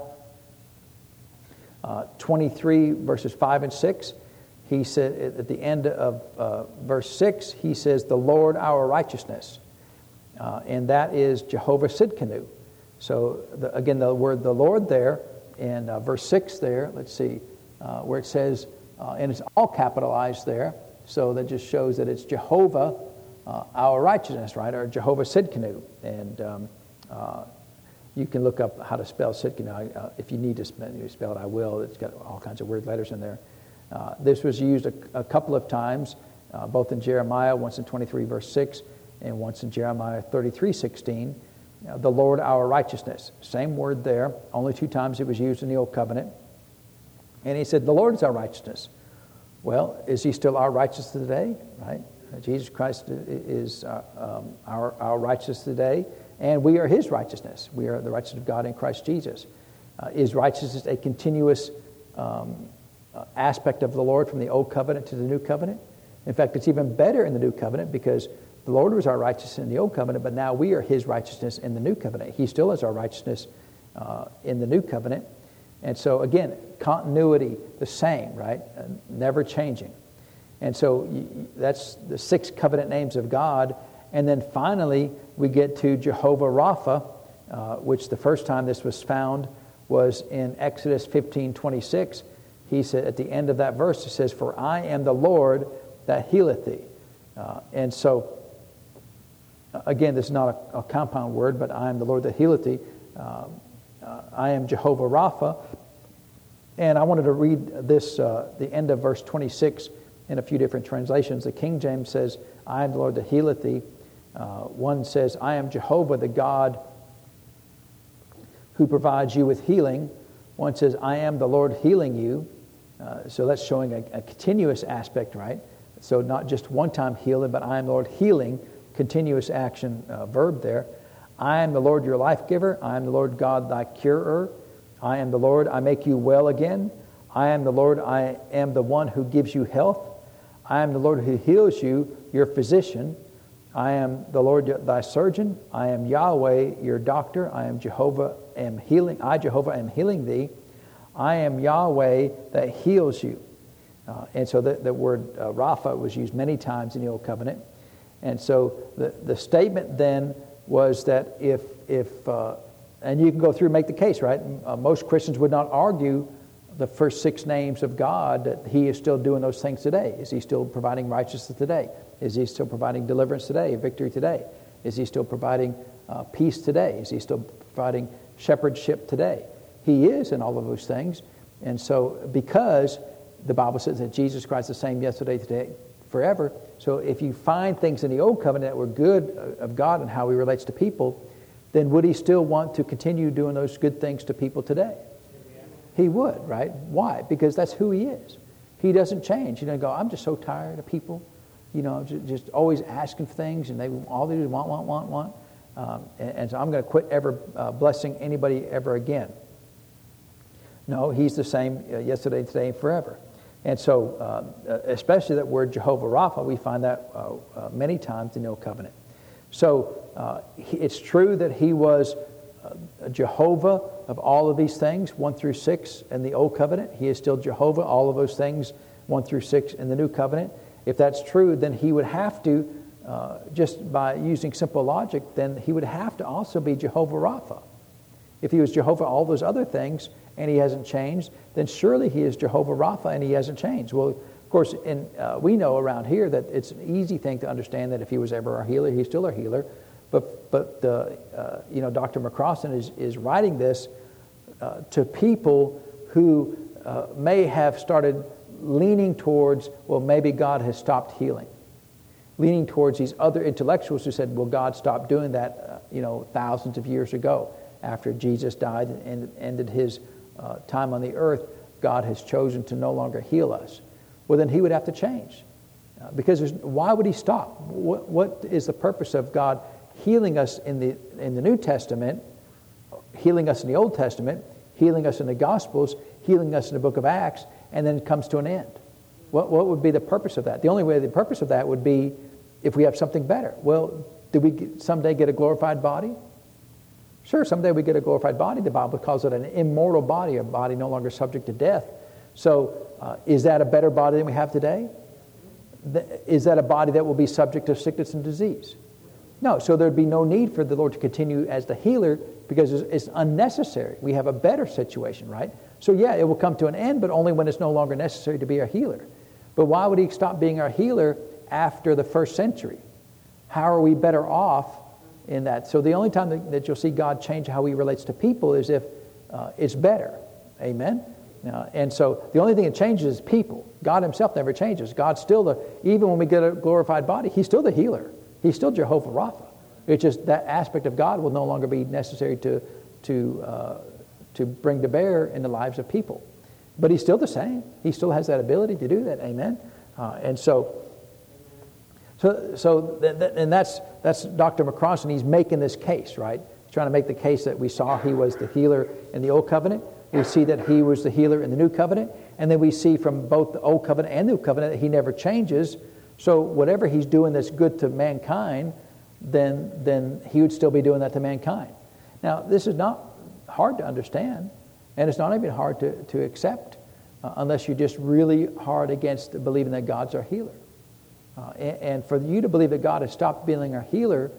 uh, 23, verses 5 and 6, he said at the end of uh, verse 6, he says, The Lord our righteousness. Uh, and that is Jehovah Sidkenu. So, the, again, the word the Lord there in uh, verse 6 there, let's see, where it says, and it's all capitalized there, so that just shows that it's Jehovah uh, our righteousness, right? Or Jehovah Sidkenu. And um, uh, you can look up how to spell Sidkenu. Uh, if you need to spell, it, I will. It's got all kinds of weird letters in there. Uh, this was used a, a couple of times, uh, both in Jeremiah, once in 23, verse 6, and once in Jeremiah 33, 16. Uh, the Lord our righteousness. Same word there, only two times it was used in the Old Covenant. And he said, The Lord is our righteousness. Well, is he still our righteousness today? Right? Jesus Christ is uh, um, our, our righteousness today, and we are his righteousness. We are the righteousness of God in Christ Jesus. Uh, is righteousness a continuous um, uh, aspect of the Lord from the old covenant to the new covenant? In fact, it's even better in the new covenant because the Lord was our righteousness in the old covenant, but now we are his righteousness in the new covenant. He still is our righteousness uh, in the new covenant. And so, again, continuity, the same, right? Uh, never changing. And so that's the six covenant names of God. And then finally, we get to Jehovah Rapha, uh, which the first time this was found was in Exodus 15 26. He said at the end of that verse, it says, For I am the Lord that healeth thee. Uh, and so, again, this is not a, a, compound word, but I am the Lord that healeth thee. Uh, uh I am Jehovah Rapha. And I wanted to read this, uh, the end of verse 26 in a few different translations. The King James says, I am the Lord that healeth thee. Uh, one says, I am Jehovah, the God who provides you with healing. One says, I am the Lord healing you. Uh, so that's showing a, a, continuous aspect, right? So not just one time healing, but I am Lord healing, continuous action uh, verb there. I am the Lord your life giver. I am the Lord God thy curer. I am the Lord, I make you well again. I am the Lord, I am the one who gives you health. I am the Lord who heals you, your physician. I am the Lord thy surgeon. I am Yahweh your doctor. I am Jehovah am healing. I Jehovah am healing thee. I am Yahweh that heals you. Uh, and so the, the word uh, Rapha was used many times in the Old Covenant. And so the, the statement then was that if, if uh, and you can go through and make the case, right? Uh, most Christians would not argue the first six names of God, that He is still doing those things today. Is He still providing righteousness today? Is He still providing deliverance today, victory today? Is He still providing uh, peace today? Is He still providing shepherdship today? He is in all of those things. And so, because the Bible says that Jesus Christ is the same yesterday, today, forever. So, if you find things in the Old Covenant that were good of God and how He relates to people, then would He still want to continue doing those good things to people today? He would, right? Why? Because that's who He is. He doesn't change. He doesn't go, I'm just so tired of people, you know, just, just always asking for things and they all they do is want, want, want, want. Um, and, and, so I'm going to quit ever uh, blessing anybody ever again. No, He's the same uh, yesterday, today, and forever. And so, uh, especially that word Jehovah Rapha, we find that uh, uh, many times in the Old Covenant. So uh, it's true that he was uh, Jehovah of all of these things, 1 through 6 in the Old Covenant. He is still Jehovah, all of those things, 1 through 6 in the New Covenant. If that's true, then he would have to, uh, just by using simple logic, then he would have to also be Jehovah Rapha. If he was Jehovah all those other things and he hasn't changed, then surely he is Jehovah Rapha and he hasn't changed. Well, of course, in, uh, we know around here that it's an easy thing to understand that if he was ever our healer, he's still our healer. But, but uh, you know, Dr. McCrossan is, is writing this uh, to people who uh, may have started leaning towards, well, maybe God has stopped healing. Leaning towards these other intellectuals who said, well, God stopped doing that, uh, you know, thousands of years ago after Jesus died and ended his uh, time on the earth, God has chosen to no longer heal us. Well, then he would have to change. Uh, because why would he stop? What, what is the purpose of God healing us in the, in the New Testament, healing us in the Old Testament, healing us in the Gospels, healing us in the book of Acts, and then it comes to an end? What, what would be the purpose of that? The only way the purpose of that would be if we have something better. Well, do we someday get a glorified body? Sure, someday we get a glorified body. The Bible calls it an immortal body, a body no longer subject to death. So, uh, is that a better body than we have today? Is that a body that will be subject to sickness and disease? No, so there'd be no need for the Lord to continue as the healer because it's, unnecessary. We have a better situation, right? So, yeah, it will come to an end, but only when it's no longer necessary to be a healer. But why would He stop being our healer after the first century? How are we better off in that. So the only time that, that you'll see God change how he relates to people is if uh, it's better. Amen? Uh, and so the only thing that changes is people. God himself never changes. God's still the, even when we get a glorified body, he's still the healer. He's still Jehovah Rapha. It's just that aspect of God will no longer be necessary to, to, uh, to bring to bear in the lives of people. But he's still the same. He still has that ability to do that. Amen? Uh, and so so, so th- th- and that's, that's Dr. McCrossan. He's making this case, right? He's trying to make the case that we saw he was the healer in the Old Covenant. We see that he was the healer in the New Covenant. And then we see from both the Old Covenant and the New Covenant that he never changes. So whatever he's doing that's good to mankind, then, then he would still be doing that to mankind. Now, this is not hard to understand, and it's not even hard to, to accept uh, unless you're just really hard against believing that God's our healer. Uh, and, and, for you to believe that God has stopped being a healer,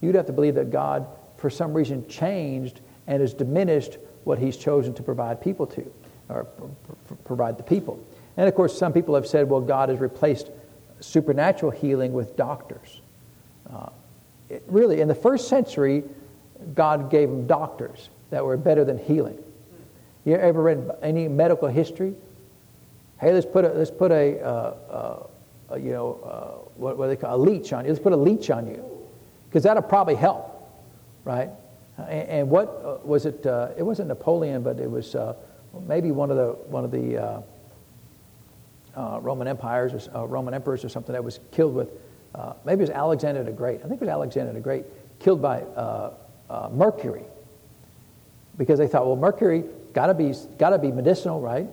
you'd have to believe that God, for some reason, changed and has diminished what He's chosen to provide people to, or provide the people. And of course, some people have said, well, God has replaced supernatural healing with doctors. Uh, it, really, in the first century, God gave them doctors that were better than healing. You ever read any medical history? Hey, let's put a, let's put a, uh, uh, you know, uh, what, what they call a leech on you. Let's put a leech on you, because that'll probably help, right? And, and what uh, was it? Uh, it wasn't Napoleon, but it was uh, maybe one of the one of the uh, Roman empires or Roman emperors or something that was killed with. maybe it was Alexander the Great. I think it was Alexander the Great killed by mercury, because they thought, well, mercury got to be got to be medicinal, right?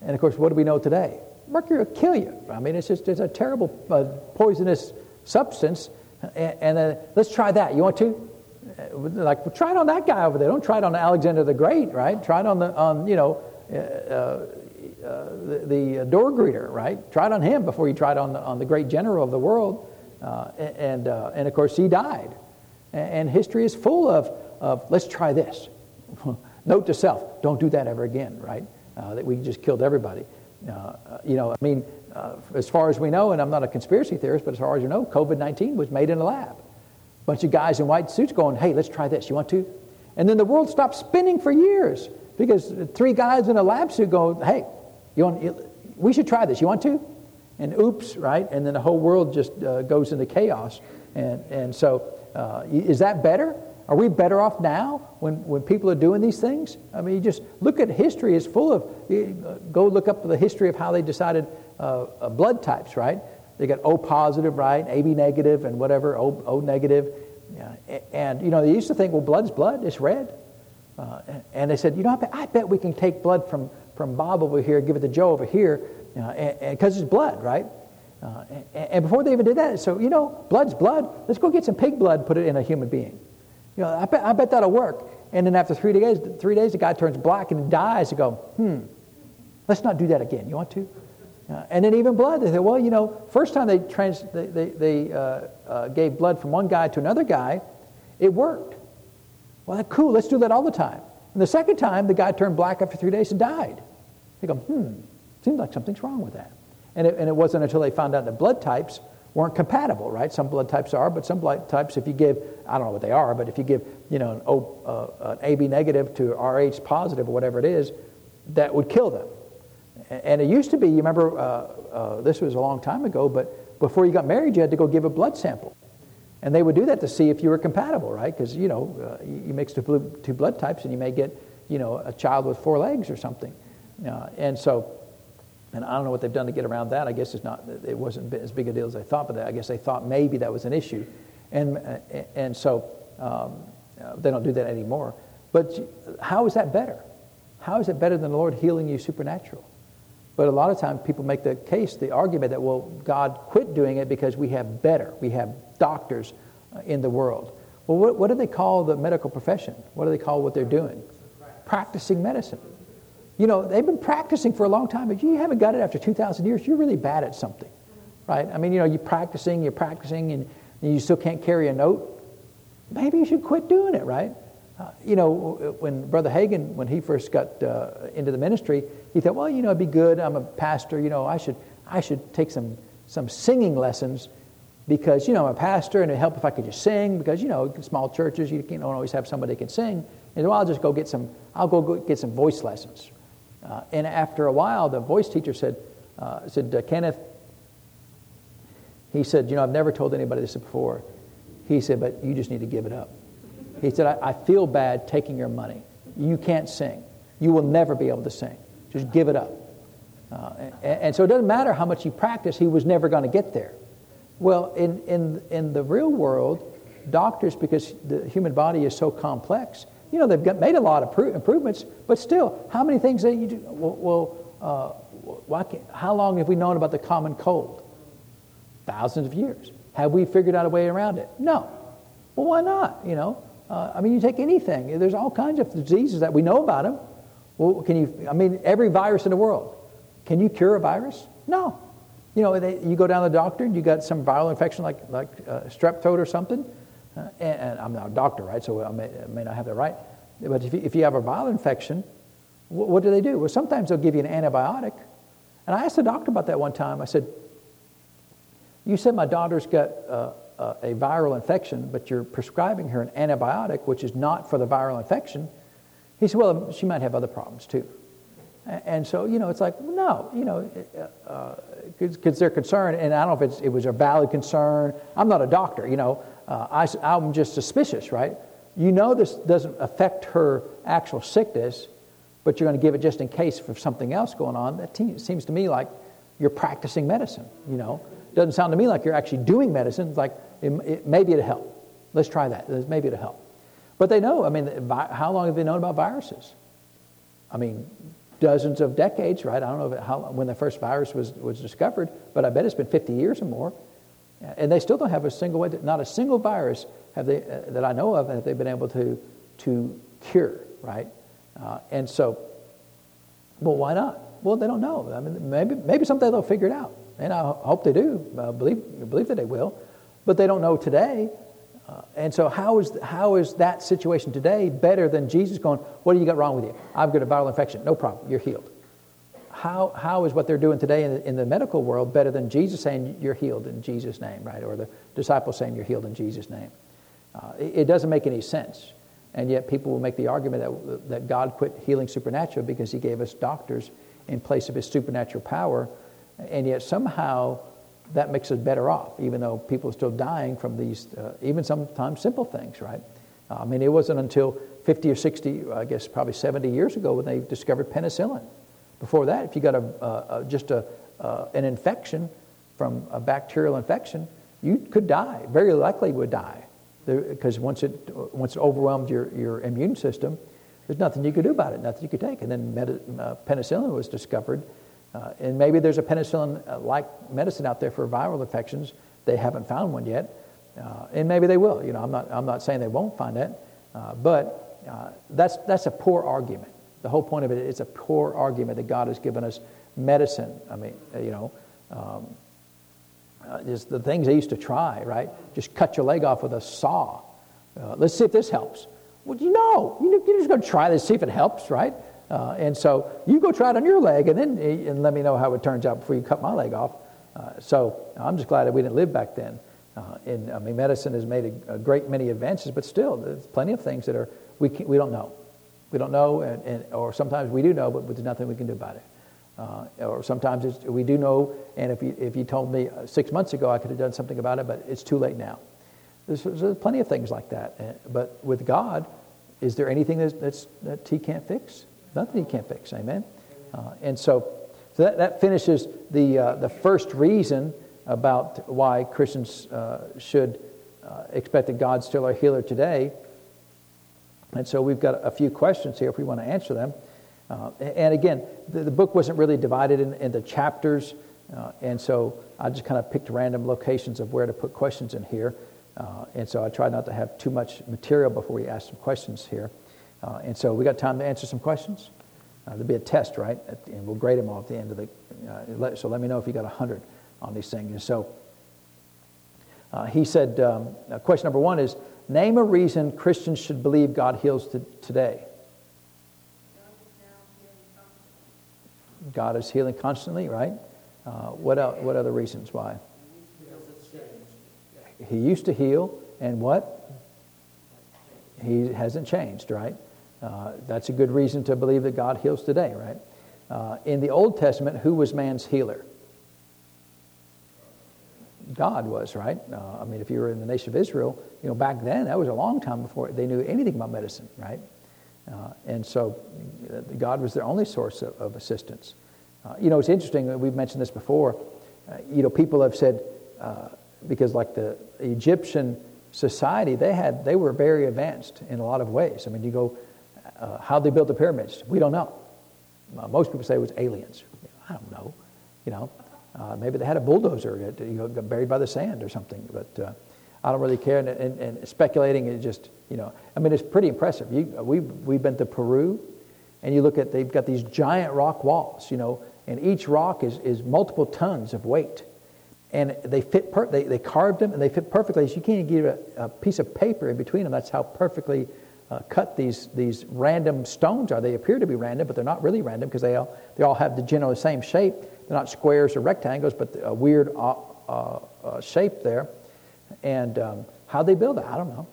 And of course, what do we know today? Mercury will kill you. I mean, it's just it's a terrible uh, poisonous substance. And, and uh, let's try that. You want to? Uh, like, well, try it on that guy over there. Don't try it on Alexander the Great, right? Try it on the on you know uh, uh, the, the, door greeter, right? Try it on him before you try it on the on the great general of the world. and and of course he died. And, and history is full of of let's try this. Note to self: don't do that ever again, right? uh, that we just killed everybody. Uh, you know, I mean, uh, as far as we know, and I'm not a conspiracy theorist, but as far as you know, COVID 19 was made in a lab. Bunch of guys in white suits going, hey, let's try this. You want to? And then the world stopped spinning for years because three guys in a lab suit go, hey, you want, we should try this. You want to? And oops, right? And then the whole world just uh, goes into chaos. And, and so, uh, is that better? Are we better off now when, when people are doing these things? I mean, you just look at history, it's full of, go look up the history of how they decided uh, uh, blood types, right? They got O positive, right? AB negative and whatever, O, o negative. Yeah. And, you know, they used to think, well, blood's blood, it's red. Uh, and they said, you know, I bet, I bet, we can take blood from, from Bob over here, give it to Joe over here, because it's blood, right? Uh, and, and, before they even did that, so, you know, blood's blood. Let's go get some pig blood, put it in a human being. You know, I bet, I bet that'll work. And then after three days, three days, the guy turns black and dies. You go, hmm, let's not do that again. You want to? Uh, and then even blood. They say, well, you know, first time they, trans, they, they, they uh, uh, gave blood from one guy to another guy, it worked. Well, cool. Let's do that all the time. And the second time, the guy turned black after three days and died. They go, hmm, seems like something's wrong with that. And it, and it wasn't until they found out the blood types weren't compatible, right? Some blood types are, but some blood types, if you give, I don't know what they are, but if you give, you know, an, o, uh, an AB negative to RH positive or whatever it is, that would kill them. And it used to be, you remember, uh, uh, this was a long time ago, but before you got married, you had to go give a blood sample. And they would do that to see if you were compatible, right? Because, you know, uh, you mix two, two blood types and you may get, you know, a child with four legs or something. Uh, and so, and I don't know what they've done to get around that. I guess it's not, it wasn't as big a deal as they thought, but I guess they thought maybe that was an issue. And, uh, and so um, uh, they don't do that anymore. But how is that better? How is it better than the Lord healing you supernatural? But a lot of times people make the case, the argument that, well, God quit doing it because we have better, we have doctors uh, in the world. Well, what, what do they call the medical profession? What do they call what they're doing? Practicing medicine. You know, they've been practicing for a long time, but you haven't got it after 2,000 years. You're really bad at something, right? I mean, you know, you're practicing, you're practicing, and you still can't carry a note. Maybe you should quit doing it, right? Uh, you know, when Brother Hagin, when he first got uh, into the ministry, he thought, well, you know, it'd be good. I'm a pastor. You know, I should, I should take some, some singing lessons because, you know, I'm a pastor and it'd help if I could just sing because, you know, small churches, you don't always have somebody that can sing. And well, I'll just go get some, I'll go get some voice lessons. Uh, and after a while, the voice teacher said, uh, said uh, Kenneth, he said, you know, I've never told anybody this before. He said, but you just need to give it up. He said, I, I feel bad taking your money. You can't sing. You will never be able to sing. Just give it up. Uh, and, and, so it doesn't matter how much he practiced, he was never going to get there. Well, in, in, in the real world, doctors, because the human body is so complex, you know, they've got, made a lot of improvements, but still, how many things that you do? Well, well uh, how long have we known about the common cold? Thousands of years. Have we figured out a way around it? No. Well, why not? You know, uh, I mean, you take anything. There's all kinds of diseases that we know about them. Well, can you? I mean, every virus in the world. Can you cure a virus? No. You know, they, you go down to the doctor and you got some viral infection like like uh, strep throat or something. Uh, and, I'm not a doctor, right? So I may, I may not have that right. But if you, if you have a viral infection, what, what do they do? Well, sometimes they'll give you an antibiotic. And I asked the doctor about that one time. I said, "You said my daughter's got uh, uh, a viral infection, but you're prescribing her an antibiotic, which is not for the viral infection." He said, "Well, she might have other problems too." And so, you know, it's like, no, you know, because uh, they're concerned, and I don't know if it was a valid concern. I'm not a doctor, you know, Uh, I, I'm just suspicious, right? You know this doesn't affect her actual sickness, but you're going to give it just in case for something else going on. That seems to me like you're practicing medicine, you know. Doesn't sound to me like you're actually doing medicine. Like it, it, maybe it'll help. Let's try that. Maybe it'll help. But they know. I mean, how long have they known about viruses? I mean, dozens of decades, right? I don't know how, when the first virus was, was discovered, but I bet it's been 50 years or more. And they still don't have a single way, not a single virus have they, uh, that I know of have they've been able to, to cure, right? Uh, and so, well, why not? Well, they don't know. I mean, maybe, maybe someday they'll figure it out. And I hope they do. I believe, believe that they will. But they don't know today. Uh, and so, how is, how is that situation today better than Jesus going, What do you got wrong with you? I've got a viral infection. No problem. You're healed. How, how is what they're doing today in the, in the medical world better than Jesus saying you're healed in Jesus' name, right? Or the disciples saying you're healed in Jesus' name? Uh, it, it, doesn't make any sense. And yet people will make the argument that, that God quit healing supernatural because he gave us doctors in place of his supernatural power. And yet somehow that makes us better off, even though people are still dying from these, uh, even sometimes simple things, right? I mean, it wasn't until 50 or 60, I guess probably 70 years ago when they discovered penicillin. Before that, if you got a, a just a, uh, an infection from a bacterial infection, you could die, very likely would die. Because once it, once it overwhelmed your, your immune system, there's nothing you could do about it, nothing you could take. And then med- uh, penicillin was discovered. Uh, and maybe there's a penicillin like medicine out there for viral infections. They haven't found one yet. Uh, and maybe they will. You know, I'm not, I'm not saying they won't find it. Uh, but uh, that's, that's a poor argument. The whole point of it, it's a poor argument that God has given us medicine. I mean, you know, um, uh, just the things they used to try, right? Just cut your leg off with a saw. Uh, let's see if this helps. Well, you know, you're just going to try this, see if it helps, right? Uh, and so you go try it on your leg and then and let me know how it turns out before you cut my leg off. Uh, so I'm just glad that we didn't live back then. Uh, and I mean, medicine has made a, a, great many advances, but still, there's plenty of things that are we, we don't know. We don't know, and, and, or sometimes we do know, but, but there's nothing we can do about it. Uh, or sometimes we do know, and if you, if you told me uh, six months ago I could have done something about it, but it's too late now. There's, there's plenty of things like that. Uh, but with God, is there anything that's, that's, that He can't fix? Nothing He can't fix. Amen? Uh, and so, so that, that finishes the, uh, the first reason about why Christians uh, should expect that God's still our healer today. And so we've got a few questions here if we want to answer them. Uh, and again, the, the, book wasn't really divided in, into chapters, uh, and so I just kind of picked random locations of where to put questions in here. Uh, and so I tried not to have too much material before we ask some questions here. Uh, and so we got time to answer some questions. Uh, there'll be a test, right? And we'll grade them all at the end of the. Uh, so let me know if you got 100 on these things. And so he said, um, question number one is Name a reason Christians should believe God heals to, today. God is healing constantly, right? Uh, what, else, what other reasons why? He used to heal, and what? He hasn't changed, right? Uh, that's a good reason to believe that God heals today, right? Uh, in the Old Testament, who was man's healer? God was, right? Uh, I mean, if you were in the nation of Israel, you know, back then, that was a long time before they knew anything about medicine, right? Uh, and so uh, God was their only source of, of assistance. Uh, you know, it's interesting, we've mentioned this before. Uh, you know, people have said, uh, because like the Egyptian society, they had, they were very advanced in a lot of ways. I mean, you go, how they built the pyramids, we don't know. most people say it was aliens. I don't know, you know. Uh, maybe they had a bulldozer that you know, got buried by the sand or something. But uh, I don't really care. And, and, and, speculating is just, you know, I mean, it's pretty impressive. You, we've, we've been to Peru, and you look at, they've got these giant rock walls, you know, and each rock is, is multiple tons of weight. And they fit, per- they, they carved them and they fit perfectly. So you can't even get a, a piece of paper in between them. That's how perfectly uh, cut these, these random stones are. They appear to be random, but they're not really random because they all, they all have the general same shape. They're not squares or rectangles, but a weird uh, uh, uh, shape there. And um, how they build it, I don't know.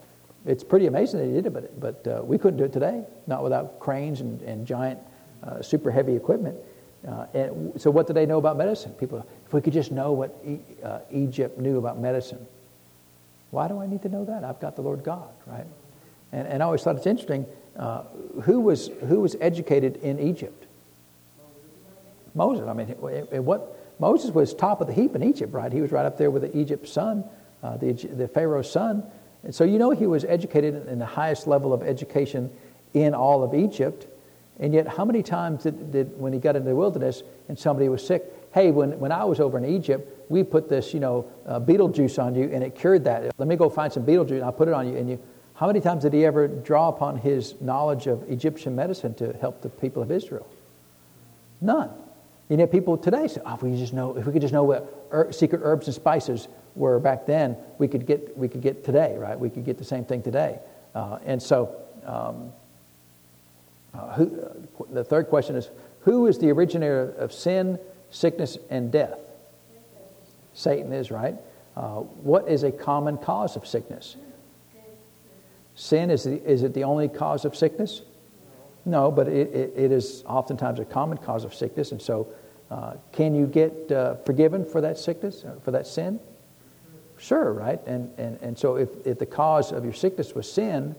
It's pretty amazing they did it, but, but uh, we couldn't do it today, not without cranes and, and giant, uh, super heavy equipment. Uh, and so, what do they know about medicine? People, if we could just know what e- Egypt knew about medicine, why do I need to know that? I've got the Lord God, right? And, and I always thought it's interesting. who was who was educated in Egypt? Moses. I mean, what Moses was top of the heap in Egypt, right? He was right up there with the Egypt's son, uh, the, the Pharaoh's son. And so you know he was educated in the highest level of education in all of Egypt. And yet, how many times did, did when he got into the wilderness and somebody was sick, hey, when, when I was over in Egypt, we put this, you know, uh, beetle juice on you and it cured that. Let me go find some beetle juice and I'll put it on you. And you, how many times did he ever draw upon his knowledge of Egyptian medicine to help the people of Israel? None. You know, people today say, oh, if we just know, if we could just know what er, secret herbs and spices were back then, we could get, we could get today, right? We could get the same thing today. Uh, and so, um, uh, who, uh, the third question is, who is the originator of sin, sickness, and death? Satan is, right? Uh, what is a common cause of sickness? Sin, is, the, is it the only cause of sickness? No, but it, it, it is oftentimes a common cause of sickness. And so, uh, can you get uh, forgiven for that sickness, uh, for that sin? Sure, right? And, and, and so, if, if the cause of your sickness was sin,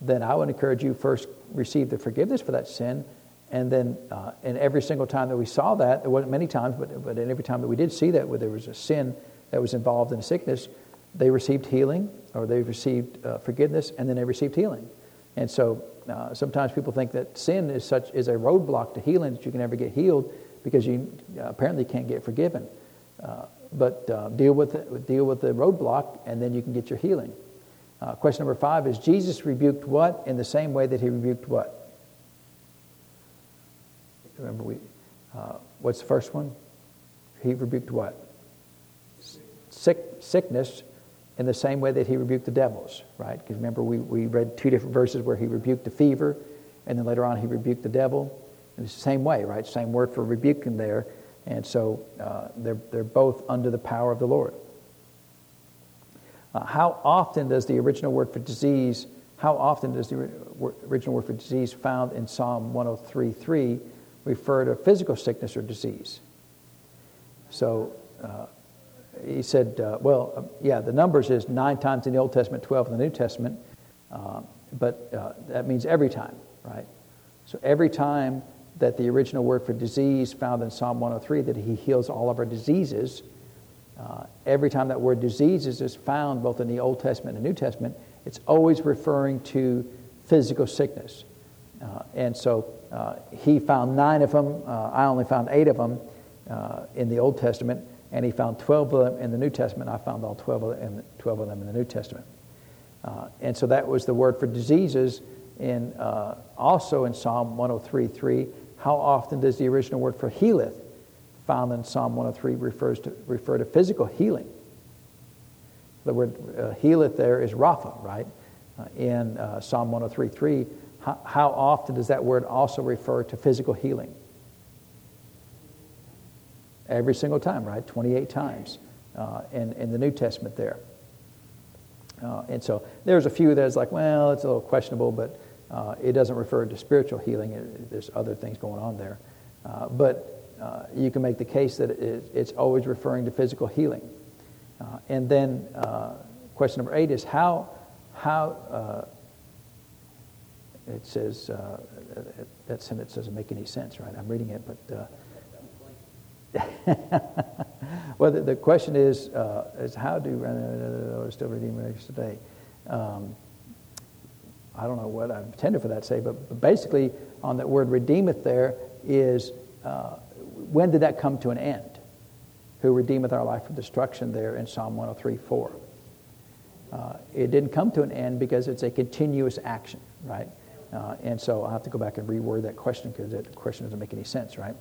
then I would encourage you first receive the forgiveness for that sin. And then, uh, every single time that we saw that, there wasn't many times, but, but in every time that we did see that, where there was a sin that was involved in sickness, they received healing or they received uh, forgiveness and then they received healing. And so uh, sometimes people think that sin is such is a roadblock to healing that you can never get healed because you uh, apparently can't get forgiven. Uh, but uh, deal with the, deal with the roadblock and then you can get your healing. Uh, question number five is Jesus rebuked what in the same way that he rebuked what? Remember we. what's the first one? He rebuked what? sick, sickness in the same way that he rebuked the devils, right? Because remember, we, we read two different verses where he rebuked the fever, and then later on he rebuked the devil. It's the same way, right? Same word for rebuking there. And so uh, they're, they're both under the power of the Lord. Uh, how often does the original word for disease, how often does the original word for disease found in Psalm 103.3 refer to physical sickness or disease? So uh, he said, uh, well, uh, yeah, the numbers is nine times in the Old Testament, 12 in the New Testament, uh, but uh, that means every time, right? So every time that the original word for disease found in Psalm 103, that he heals all of our diseases, uh, every time that word diseases is found both in the Old Testament and New Testament, it's always referring to physical sickness. Uh, and so he found nine of them. I only found eight of them in the Old Testament and he found 12 of them in the New Testament. I found all 12 of them, 12 of them in the New Testament. Uh, and so that was the word for diseases in, uh, also in Psalm 103.3. How often does the original word for healeth, found in Psalm 103, refers to, refer to physical healing? The word uh, healeth there is Rapha, right? Uh, in uh, Psalm 103.3, how, how often does that word also refer to physical healing? Every single time, right? 28 times uh, in, in the New Testament there. Uh, and so there's a few that's like, well, it's a little questionable, but uh, it doesn't refer to spiritual healing. It, there's other things going on there. Uh, but uh, you can make the case that it, it's always referring to physical healing. Uh, and then question number eight is how, how it says, that sentence doesn't make any sense, right? I'm reading it, but well, the, the, question is, uh, is how do uh, still redeem today? Um, I don't know what I intended for that to say, but, but basically, on that word redeemeth there is uh, when did that come to an end? Who redeemeth our life from destruction there in Psalm 103 4. Uh, it didn't come to an end because it's a continuous action, right? Uh, and so I'll have to go back and reword that question because that question doesn't make any sense, right?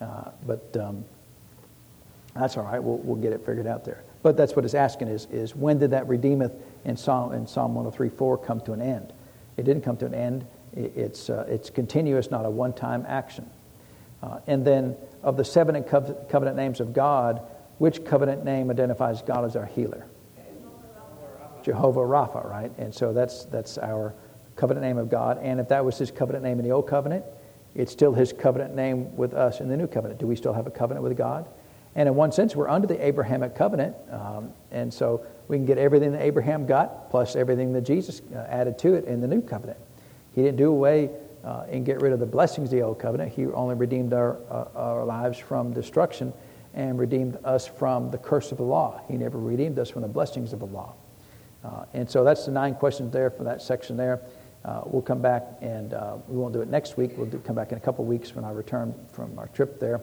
Uh, but um, that's all right. We'll, we'll get it figured out there. But that's what it's asking is, is when did that redeemeth in Psalm, in Psalm 103 4 come to an end? It didn't come to an end. It's, uh, it's continuous, not a one time action. Uh, and then of the seven covenant names of God, which covenant name identifies God as our healer? Jehovah Rapha, right? And so that's, that's our covenant name of God. And if that was his covenant name in the old covenant, it's still his covenant name with us in the new covenant. Do we still have a covenant with God? And in one sense, we're under the Abrahamic covenant. Um, and so we can get everything that Abraham got plus everything that Jesus uh, added to it in the new covenant. He didn't do away uh, and get rid of the blessings of the old covenant. He only redeemed our, uh, our lives from destruction and redeemed us from the curse of the law. He never redeemed us from the blessings of the law. Uh, and so that's the nine questions there for that section there. Uh, we'll come back and uh, we won't do it next week. We'll do, come back in a couple weeks when I return from our trip there.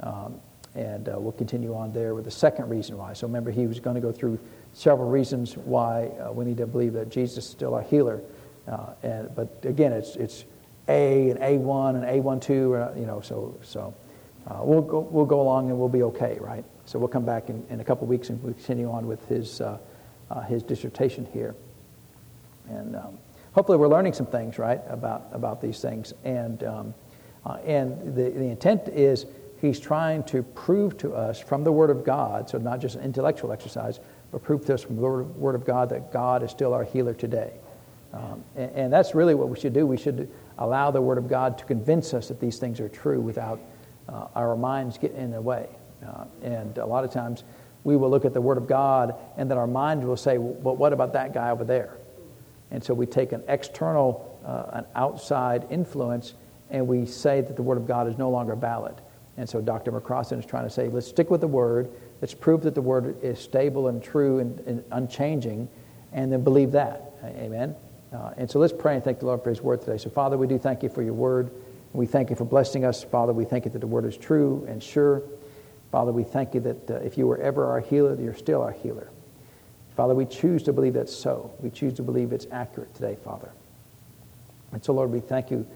Um, and uh, we'll continue on there with the second reason why. So remember, he was going to go through several reasons why uh, we need to believe that Jesus is still our healer. Uh, and, but again, it's, it's A and A1 and A12, uh, you know, so, so uh, we'll, go, we'll go along and we'll be okay, right? So we'll come back in, in a couple weeks and we'll continue on with his, uh, his dissertation here. And um, hopefully we're learning some things, right, about, about these things. And um, and the, the intent is he's trying to prove to us from the Word of God, so not just an intellectual exercise, but prove to us from the Word of God that God is still our healer today. Um, and, and, that's really what we should do. We should allow the Word of God to convince us that these things are true without uh, our minds getting in the way. Uh, and a lot of times we will look at the Word of God and then our minds will say, well, what about that guy over there? And so we take an external, uh, an outside influence and we say that the Word of God is no longer valid. And so Dr. McCrossan is trying to say, let's stick with the Word. Let's prove that the Word is stable and true and, and unchanging, and then believe that. Amen. Uh, and so let's pray and thank the Lord for His Word today. So, Father, we do thank you for your Word. We thank you for blessing us. Father, we thank you that the Word is true and sure. Father, we thank you that uh, if you were ever our healer, you're still our healer. Father, we choose to believe that's so. We choose to believe it's accurate today, Father. And so, Lord, we thank you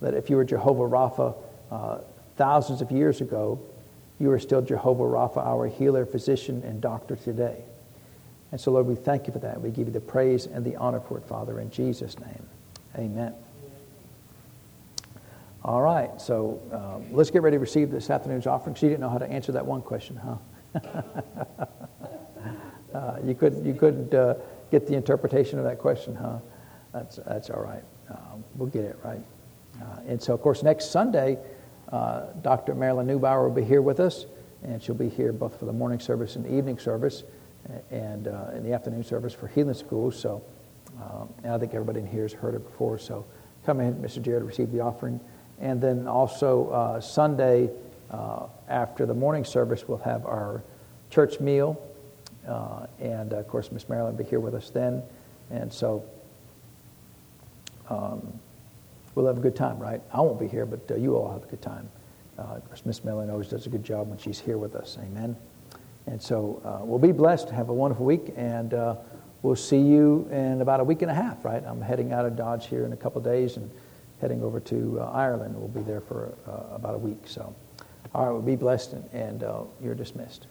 that if you were Jehovah Rapha uh, thousands of years ago, you are still Jehovah Rapha, our healer, physician, and doctor today. And so, Lord, we thank you for that. We give you the praise and the honor for it, Father, in Jesus' name. Amen. All right, so um, let's get ready to receive this afternoon's offering. She didn't know how to answer that one question, huh? uh, you couldn't, you couldn't uh, get the interpretation of that question, huh? That's, that's all right. Um, we'll get it right. Uh, and so, of course, next Sunday, uh, Dr. Marilyn Neubauer will be here with us, and she'll be here both for the morning service and the evening service, and uh, in the afternoon service for healing School. So, um, I think everybody in here has heard it before. So, come in, Mr. Jared, receive the offering. And then also uh, Sunday uh, after the morning service, we'll have our church meal. Uh, and of course, Miss Marilyn will be here with us then. And so um, we'll have a good time, right? I won't be here, but uh, you all have a good time. Uh, of course, Miss Marilyn always does a good job when she's here with us. Amen. And so uh, we'll be blessed. Have a wonderful week. And we'll see you in about a week and a half, right? I'm heading out of Dodge here in a couple days. and heading over to uh, Ireland. We'll be there for uh, about a week. So, all right, we'll be blessed, and, and uh, you're dismissed.